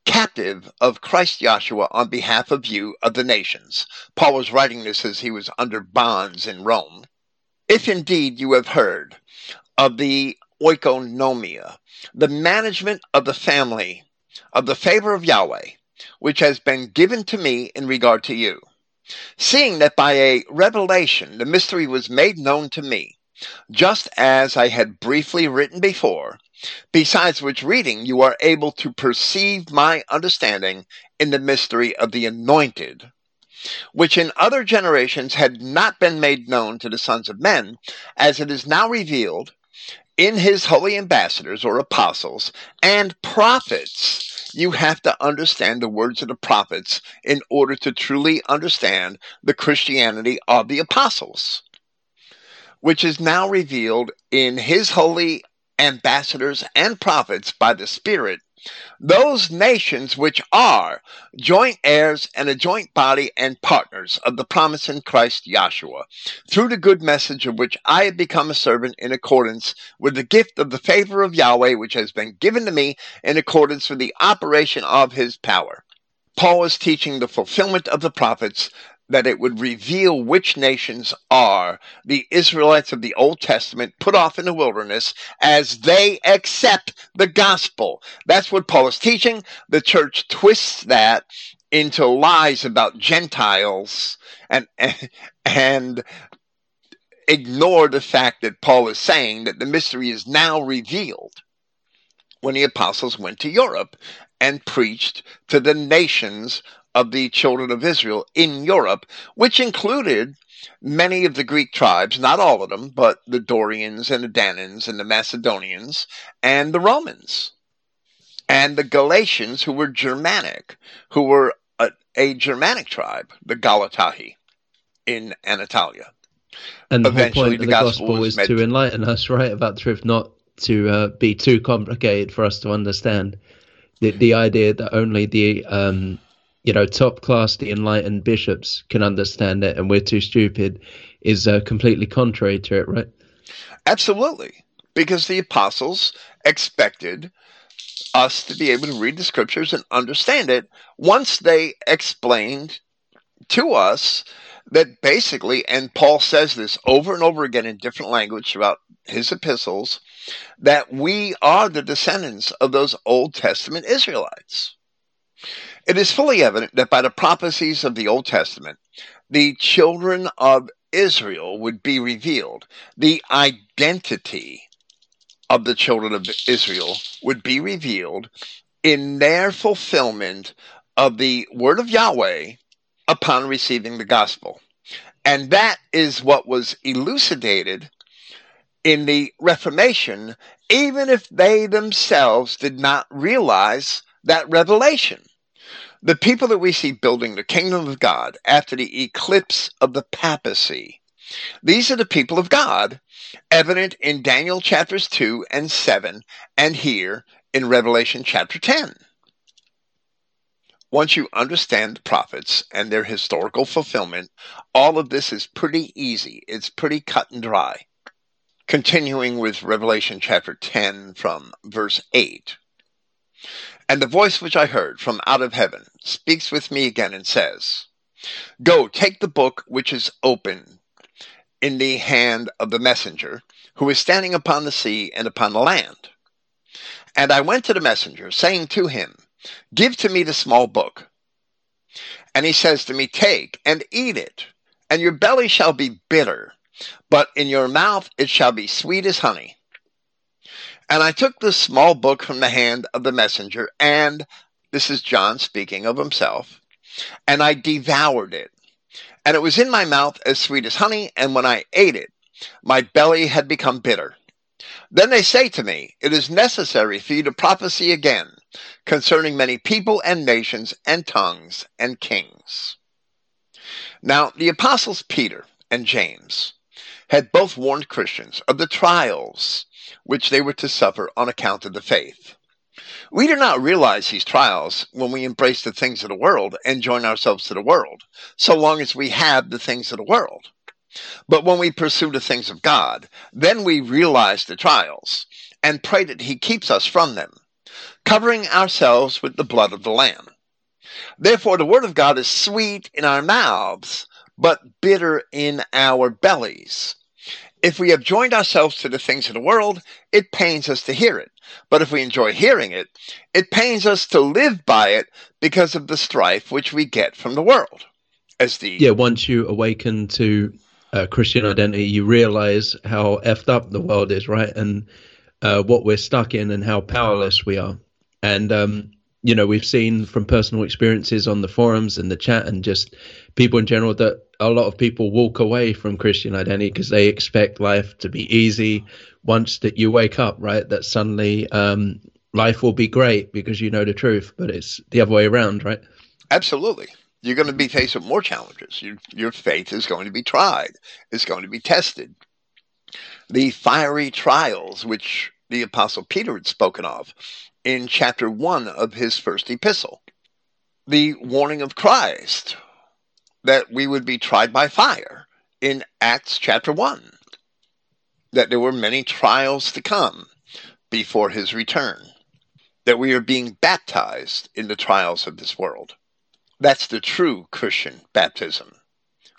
captive of Christ Yahshua on behalf of you of the nations. Paul was writing this as he was under bonds in Rome. If indeed you have heard of the oikonomia, the management of the family, of the favor of Yahweh, which has been given to me in regard to you, seeing that by a revelation the mystery was made known to me, just as I had briefly written before, besides which reading you are able to perceive my understanding in the mystery of the anointed, which in other generations had not been made known to the sons of men, as it is now revealed in his holy ambassadors or apostles and prophets. You have to understand the words of the prophets in order to truly understand the Christianity of the apostles which is now revealed in his holy ambassadors and prophets by the Spirit, those nations which are joint heirs and a joint body and partners of the promise in Christ Yahshua, through the good message of which I have become a servant in accordance with the gift of the favor of Yahweh which has been given to me in accordance with the operation of his power. Paul is teaching the fulfillment of the prophets that it would reveal which nations are the Israelites of the Old Testament put off in the wilderness as they accept the gospel. That's what Paul is teaching. The church twists that into lies about Gentiles and, and, and ignore the fact that Paul is saying that the mystery is now revealed when the apostles went to Europe and preached to the nations of the children of Israel in Europe, which included many of the Greek tribes, not all of them, but the Dorians and the Danans and the Macedonians and the Romans and the Galatians who were Germanic, who were a, a Germanic tribe, the Galatahi, in Anatolia. And the Eventually, whole point the of the gospel, gospel is to enlighten us, *laughs* right, about truth, not to uh, be too complicated for us to understand. The the idea that only the um, you know top class, the enlightened bishops can understand it, and we're too stupid, is uh, completely contrary to it, right? Absolutely, because the apostles expected us to be able to read the scriptures and understand it once they explained to us that basically, and Paul says this over and over again in different language throughout his epistles, that we are the descendants of those Old Testament Israelites. It is fully evident that by the prophecies of the Old Testament, the children of Israel would be revealed. The identity of the children of Israel would be revealed in their fulfillment of the word of Yahweh upon receiving the gospel. And that is what was elucidated in the Reformation, even if they themselves did not realize that revelation. The people that we see building the kingdom of God after the eclipse of the papacy, these are the people of God, evident in Daniel chapters 2 and 7, and here in Revelation chapter 10. Once you understand the prophets and their historical fulfillment, all of this is pretty easy. It's pretty cut and dry. Continuing with Revelation chapter 10 from verse 8. And the voice which I heard from out of heaven speaks with me again and says, Go, take the book which is open in the hand of the messenger who is standing upon the sea and upon the land. And I went to the messenger, saying to him, Give to me the small book. And he says to me, Take and eat it, and your belly shall be bitter, but in your mouth it shall be sweet as honey. And I took the small book from the hand of the messenger, and this is John speaking of himself, and I devoured it. And it was in my mouth as sweet as honey, and when I ate it, my belly had become bitter. Then they say to me, It is necessary for you to prophesy again concerning many people and nations and tongues and kings. Now, the apostles Peter and James had both warned Christians of the trials which they were to suffer on account of the faith. We do not realize these trials when we embrace the things of the world and join ourselves to the world, so long as we have the things of the world. But when we pursue the things of God, then we realize the trials and pray that He keeps us from them covering ourselves with the blood of the Lamb. Therefore, the word of God is sweet in our mouths, but bitter in our bellies. If we have joined ourselves to the things of the world, it pains us to hear it. But if we enjoy hearing it, it pains us to live by it because of the strife which we get from the world. As the yeah, once you awaken to uh, Christian identity, you realize how effed up the world is, right? And uh, what we're stuck in and how powerless we are. And um, you know, we've seen from personal experiences on the forums and the chat and just people in general that a lot of people walk away from Christian identity because they expect life to be easy. Once that you wake up, right, that suddenly um, life will be great because you know the truth, but it's the other way around, right? Absolutely. You're going to be faced with more challenges. Your, your faith is going to be tried. It's going to be tested. The fiery trials, which the Apostle Peter had spoken of in chapter 1 of his first epistle. The warning of Christ that we would be tried by fire in Acts chapter 1. That there were many trials to come before his return. That we are being baptized in the trials of this world. That's the true Christian baptism,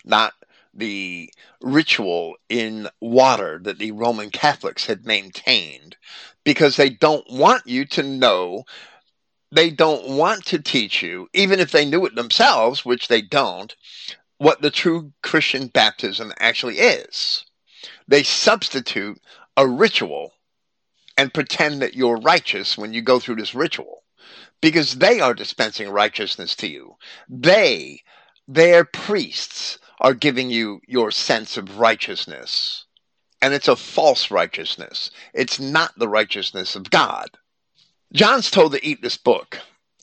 not the ritual in water that the Roman Catholics had maintained because they don't want you to know. They don't want to teach you, even if they knew it themselves, which they don't, what the true Christian baptism actually is. They substitute a ritual and pretend that you're righteous when you go through this ritual because they are dispensing righteousness to you. They, their priests, are giving you your sense of righteousness. And it's a false righteousness. It's not the righteousness of God. John's told to eat this book,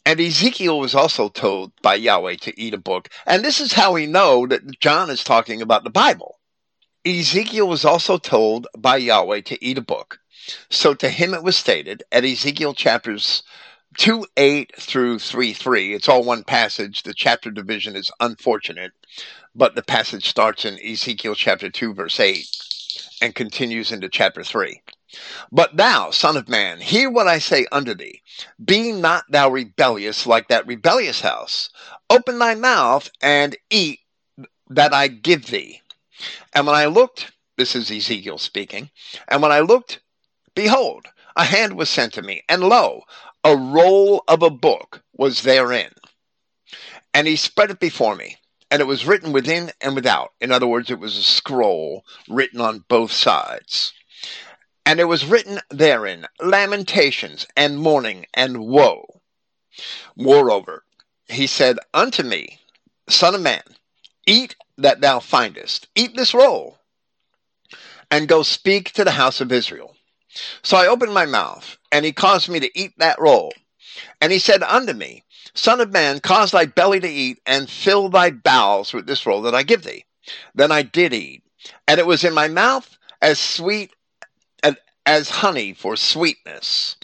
And Ezekiel was also told by Yahweh to eat a book. And this is how we know that John is talking about the Bible. Ezekiel was also told by Yahweh to eat a book. So to him it was stated at Ezekiel chapters 2 8 through 3 3. It's all one passage. The chapter division is unfortunate, but the passage starts in Ezekiel chapter 2, verse 8, and continues into chapter 3. But thou, son of man, hear what I say unto thee. Be not thou rebellious like that rebellious house. Open thy mouth and eat that I give thee. And when I looked, this is Ezekiel speaking, and when I looked, behold, a hand was sent to me, and lo, a roll of a book was therein. And he spread it before me, and it was written within and without. In other words, it was a scroll written on both sides. And it was written therein lamentations and mourning and woe. Moreover, he said unto me, Son of man, eat that thou findest, eat this roll, and go speak to the house of Israel. So I opened my mouth, and he caused me to eat that roll. And he said unto me, Son of man, cause thy belly to eat, and fill thy bowels with this roll that I give thee. Then I did eat, and it was in my mouth as sweet as honey for sweetness.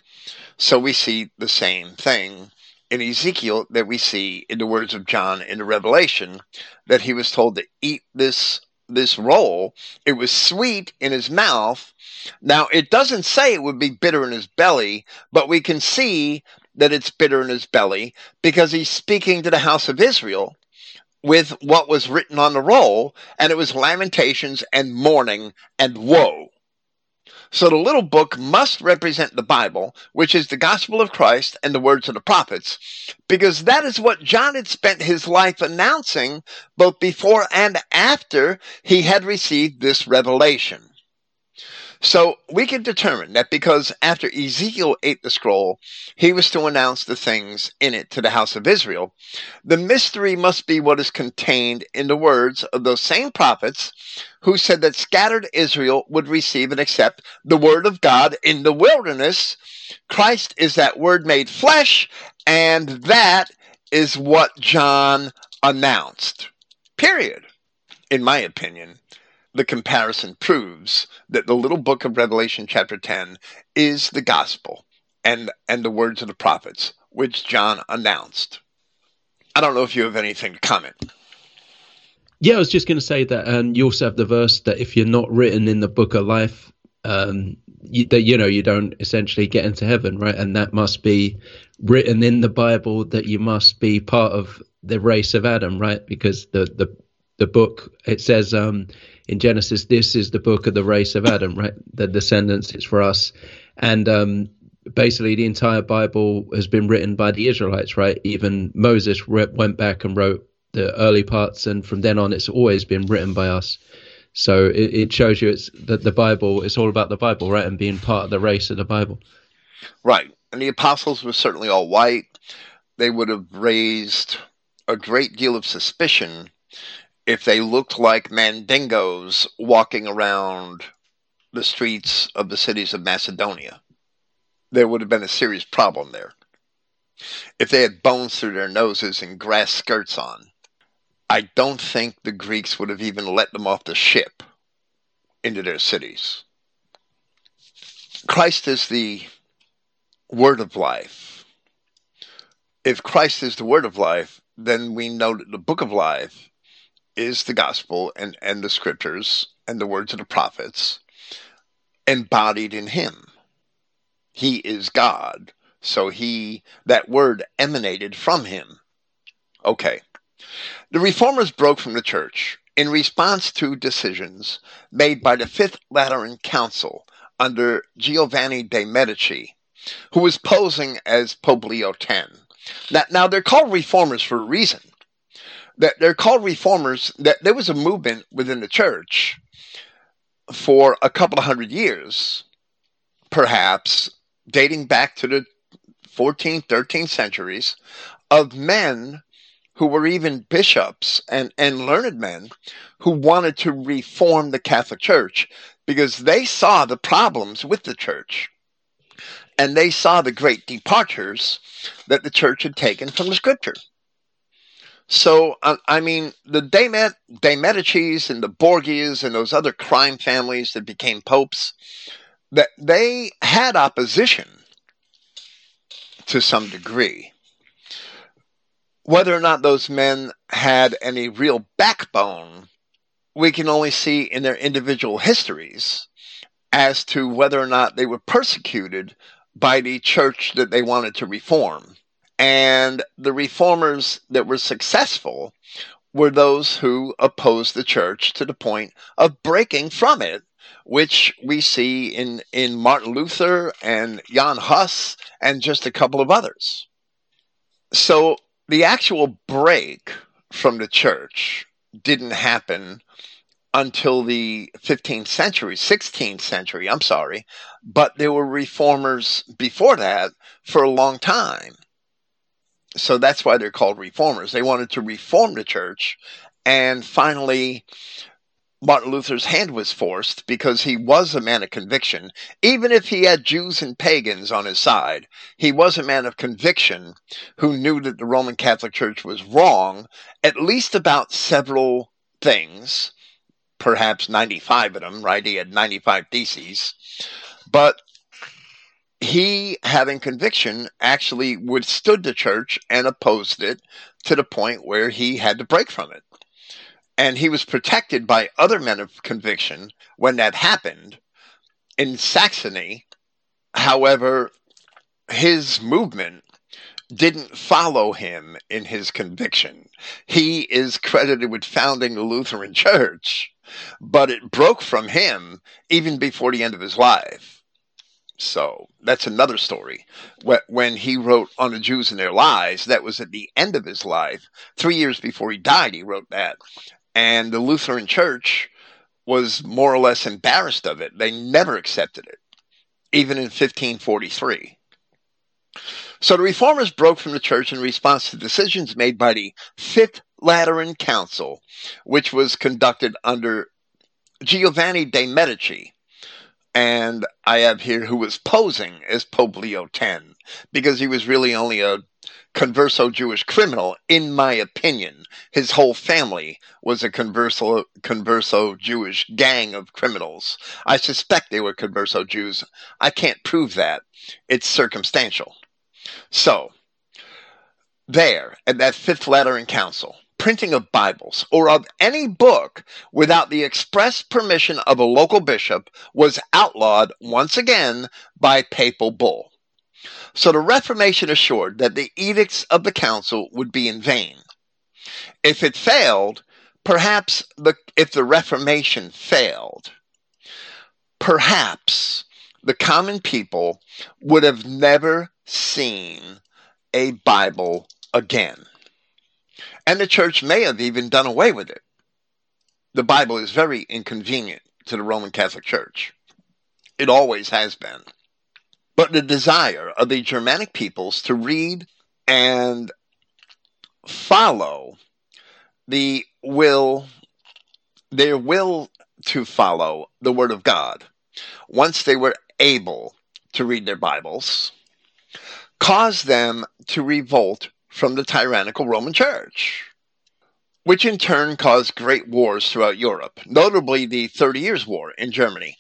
So we see the same thing in Ezekiel that we see in the words of John in the Revelation that he was told to eat this this roll. It was sweet in his mouth. Now it doesn't say it would be bitter in his belly, but we can see that it's bitter in his belly because he's speaking to the house of Israel with what was written on the roll, and it was lamentations and mourning and woe. So the little book must represent the Bible, which is the gospel of Christ and the words of the prophets, because that is what John had spent his life announcing both before and after he had received this revelation. So we can determine that because after Ezekiel ate the scroll, he was to announce the things in it to the house of Israel. The mystery must be what is contained in the words of those same prophets who said that scattered Israel would receive and accept the word of God in the wilderness. Christ is that word made flesh, and that is what John announced. Period. In my opinion the comparison proves that the little book of Revelation, chapter 10, is the gospel and, and the words of the prophets, which John announced. I don't know if you have anything to comment. Yeah, I was just going to say that um, you also have the verse that if you're not written in the book of life, um, you, that you know you don't essentially get into heaven, right? And that must be written in the Bible that you must be part of the race of Adam, right? Because the the the book it says um, in Genesis, this is the book of the race of Adam, right? The descendants, it's for us. And um, basically, the entire Bible has been written by the Israelites, right? Even Moses re- went back and wrote the early parts, and from then on, it's always been written by us. So it, it shows you it's that the Bible is all about the Bible, right? And being part of the race of the Bible. Right. And the apostles were certainly all white. They would have raised a great deal of suspicion if they looked like mandingos walking around the streets of the cities of Macedonia. There would have been a serious problem there. If they had bones through their noses and grass skirts on, I don't think the Greeks would have even let them off the ship into their cities. Christ is the word of life. If Christ is the word of life, then we know that the book of life is the gospel and, and the scriptures and the words of the prophets embodied in him. He is God. So he, that word emanated from him. Okay. The reformers broke from the church in response to decisions made by the Fifth Lateran Council under Giovanni de' Medici, who was posing as Pope Leo X. Now, now they're called reformers for a reason that they're called reformers that there was a movement within the church for a couple of hundred years perhaps dating back to the 14th 13th centuries of men who were even bishops and, and learned men who wanted to reform the catholic church because they saw the problems with the church and they saw the great departures that the church had taken from the scripture. So, uh, I mean, the De, Med- De Medicis and the Borgias and those other crime families that became popes, that they had opposition to some degree. Whether or not those men had any real backbone, we can only see in their individual histories as to whether or not they were persecuted by the church that they wanted to reform. And the reformers that were successful were those who opposed the church to the point of breaking from it, which we see in, in Martin Luther and Jan Hus and just a couple of others. So the actual break from the church didn't happen until the 15th century, 16th century, I'm sorry, but there were reformers before that for a long time. So that's why they're called reformers. They wanted to reform the church, and finally, Martin Luther's hand was forced because he was a man of conviction. Even if he had Jews and pagans on his side, he was a man of conviction who knew that the Roman Catholic Church was wrong, at least about several things perhaps 95 of them, right? He had 95 theses. But he, having conviction, actually withstood the church and opposed it to the point where he had to break from it. And he was protected by other men of conviction when that happened in Saxony. However, his movement didn't follow him in his conviction. He is credited with founding the Lutheran *laughs* Church, but it broke from him even before the end of his life. So that's another story. When he wrote On the Jews and Their Lies, that was at the end of his life. Three years before he died, he wrote that. And the Lutheran Church was more or less embarrassed of it. They never accepted it, even in 1543. So the reformers broke from the church in response to decisions made by the Fifth Lateran Council, which was conducted under Giovanni de' Medici. And I have here who was posing as Pope Leo X because he was really only a converso Jewish criminal, in my opinion. His whole family was a converso, converso Jewish gang of criminals. I suspect they were converso Jews. I can't prove that. It's circumstantial. So, there, at that Fifth Lateran Council, printing of Bibles or of any book without the express permission of a local bishop was outlawed once again by papal bull. So the Reformation assured that the edicts of the council would be in vain. If it failed, perhaps the, if the Reformation failed, perhaps the common people would have never seen a Bible again. And the church may have even done away with it. The Bible is very inconvenient to the Roman Catholic Church. It always has been. But the desire of the Germanic peoples to read and follow the will, their will to follow the Word of God, once they were able to read their Bibles, caused them to revolt from the tyrannical Roman Church, which in turn caused great wars throughout Europe, notably the Thirty Years' War in Germany,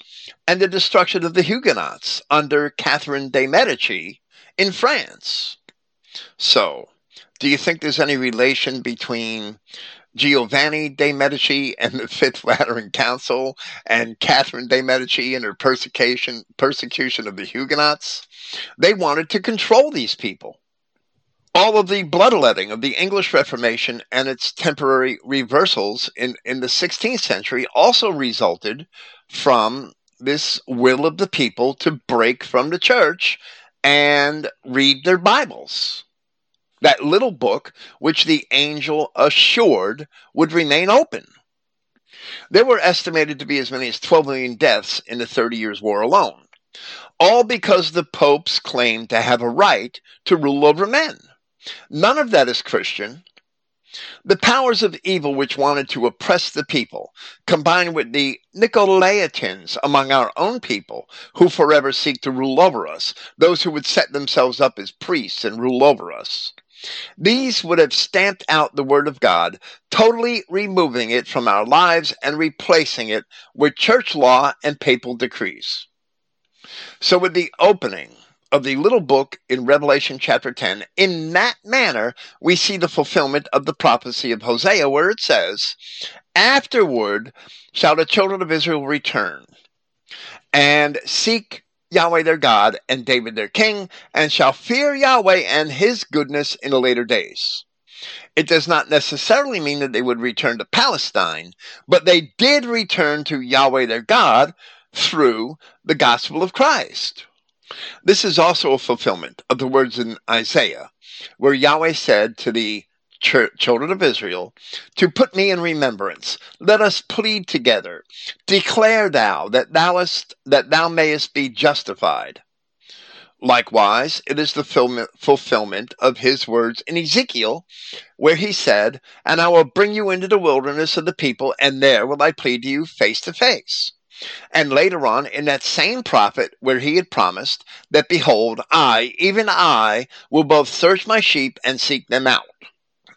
and the destruction of the Huguenots under Catherine de' Medici in France. So, do you think there's any relation between Giovanni de' Medici and the Fifth Lateran Council and Catherine de' Medici and her persecution persecution of the Huguenots? They wanted to control these people. All of the bloodletting of the English Reformation and its temporary reversals in, in the 16th century also resulted from this will of the people to break from the church and read their Bibles. That little book which the angel assured would remain open. There were estimated to be as many as 12 million deaths in the Thirty Years' War alone, all because the popes claimed to have a right to rule over men. None of that is Christian. The powers of evil which wanted to oppress the people, combined with the Nicolaitans among our own people, who forever seek to rule over us, those who would set themselves up as priests and rule over us. These would have stamped out the Word of God, totally removing it from our lives and replacing it with church law and papal decrees. So, with the opening of the little book in Revelation chapter 10, in that manner, we see the fulfillment of the prophecy of Hosea, where it says, Afterward shall the children of Israel return and seek Yahweh their God and David their king, and shall fear Yahweh and his goodness in the later days. It does not necessarily mean that they would return to Palestine, but they did return to Yahweh their God through the gospel of Christ. This is also a fulfillment of the words in Isaiah, where Yahweh said to the children of Israel, to put me in remembrance. Let us plead together. Declare thou that thou, that thou mayest be justified. Likewise, it is the fulfillment of his words in Ezekiel, where he said, And I will bring you into the wilderness of the people, and there will I plead to you face to face. And later on, in that same prophet, where he had promised that, behold, I, even I, will both search my sheep and seek them out.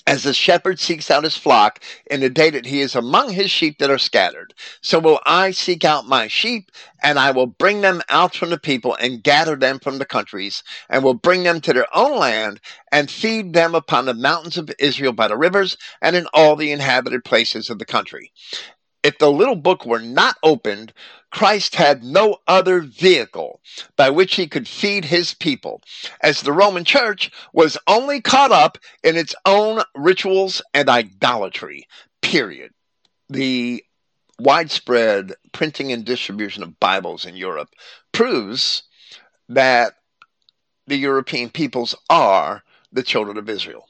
As the shepherd seeks out his flock in the day that he is among his sheep that are scattered, so will I seek out my sheep, and I will bring them out from the people and gather them from the countries, and will bring them to their own land, and feed them upon the mountains of Israel by the rivers, and in all the inhabited places of the country. If the little book were not opened, Christ had no other vehicle by which he could feed his people, as the Roman Church was only caught up in its own rituals and idolatry. Period. The widespread printing and distribution of Bibles in Europe proves that the European peoples are the children of Israel.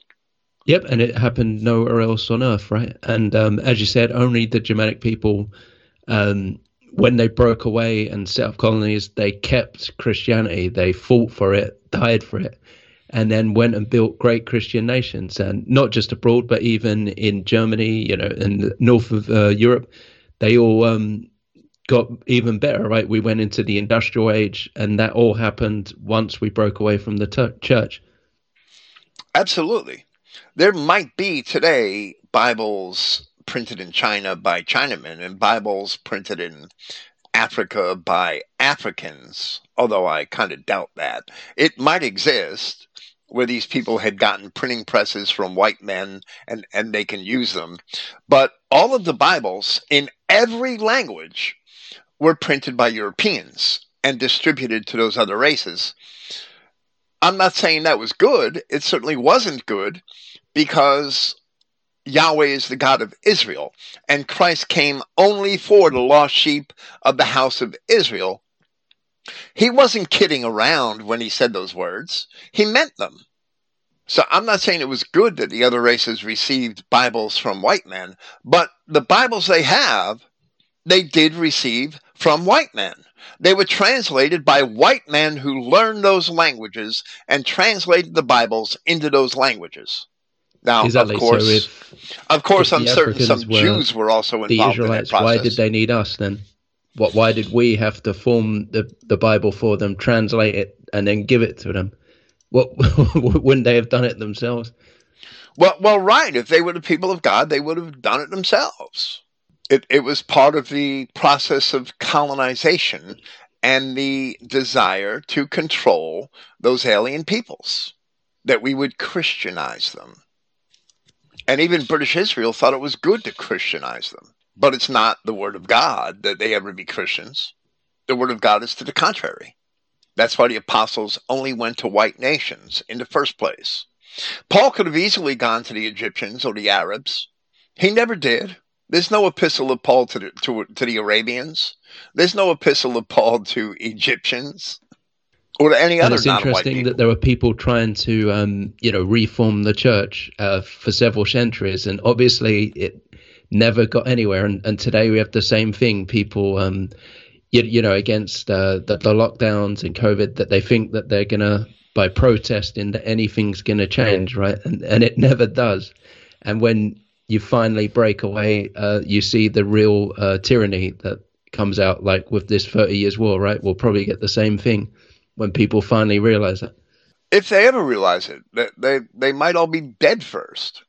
Yep, and it happened nowhere else on earth, right? And um, as you said, only the Germanic people, um, when they broke away and set up colonies, they kept Christianity. They fought for it, died for it, and then went and built great Christian nations, and not just abroad, but even in Germany, you know, in the north of uh, Europe, they all um, got even better, right? We went into the industrial age, and that all happened once we broke away from the t- church. Absolutely there might be today Bibles printed in China by Chinamen and Bibles printed in Africa by Africans, although I kind of doubt that. It might exist where these people had gotten printing presses from white men and, and they can use them. But all of the Bibles in every language were printed by Europeans and distributed to those other races. I'm not saying that was good. It certainly wasn't good because Yahweh is the God of Israel, and Christ came only for the lost sheep of the house of Israel. He wasn't kidding around when he said those words, he meant them. So I'm not saying it was good that the other races received Bibles from white men, but the Bibles they have, they did receive from white men. They were translated by white men who learned those languages and translated the Bibles into those languages. Now, exactly. of course, so if, of course, I'm certain some Jews were also involved the Israelites, in that process. Why did they need us then? What? Why did we have to form the the Bible for them, translate it, and then give it to them? What *laughs* wouldn't they have done it themselves? Well, well, right. If they were the people of God, they would have done it themselves. It it was part of the process of colonization and the desire to control those alien peoples, that we would Christianize them. And even British Israel thought it was good to Christianize them. But it's not the Word of God that they ever be Christians. The Word of God is to the contrary. That's why the apostles only went to white nations in the first place. Paul could have easily gone to the Egyptians or the Arabs. He never did. There's no epistle of Paul to the, to, to the Arabians. There's no epistle of Paul to Egyptians or any other. And it's interesting that there were people trying to, um, you know, reform the church uh, for several centuries, and obviously it never got anywhere. And, and today we have the same thing. People, um, you, you know, against uh, the, the lockdowns and COVID, that they think that they're gonna by protesting that anything's gonna change, right? And and it never does. and when you finally break away, uh, you see the real uh, tyranny that comes out, like with this Thirty Years' War. Right? We'll probably get the same thing when people finally realize that. If they ever realize it, they they, they might all be dead first,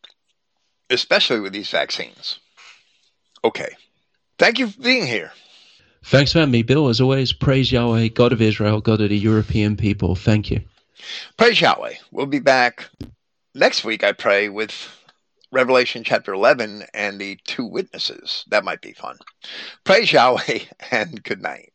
especially with these vaccines. Okay. Thank you for being here. Thanks for having me, Bill. As always, praise Yahweh, God of Israel, God of the European people. Thank you. Praise Yahweh. We'll be back next week, I pray, with Revelation chapter 11 and the two witnesses. That might be fun. Praise Yahweh *laughs* and good night.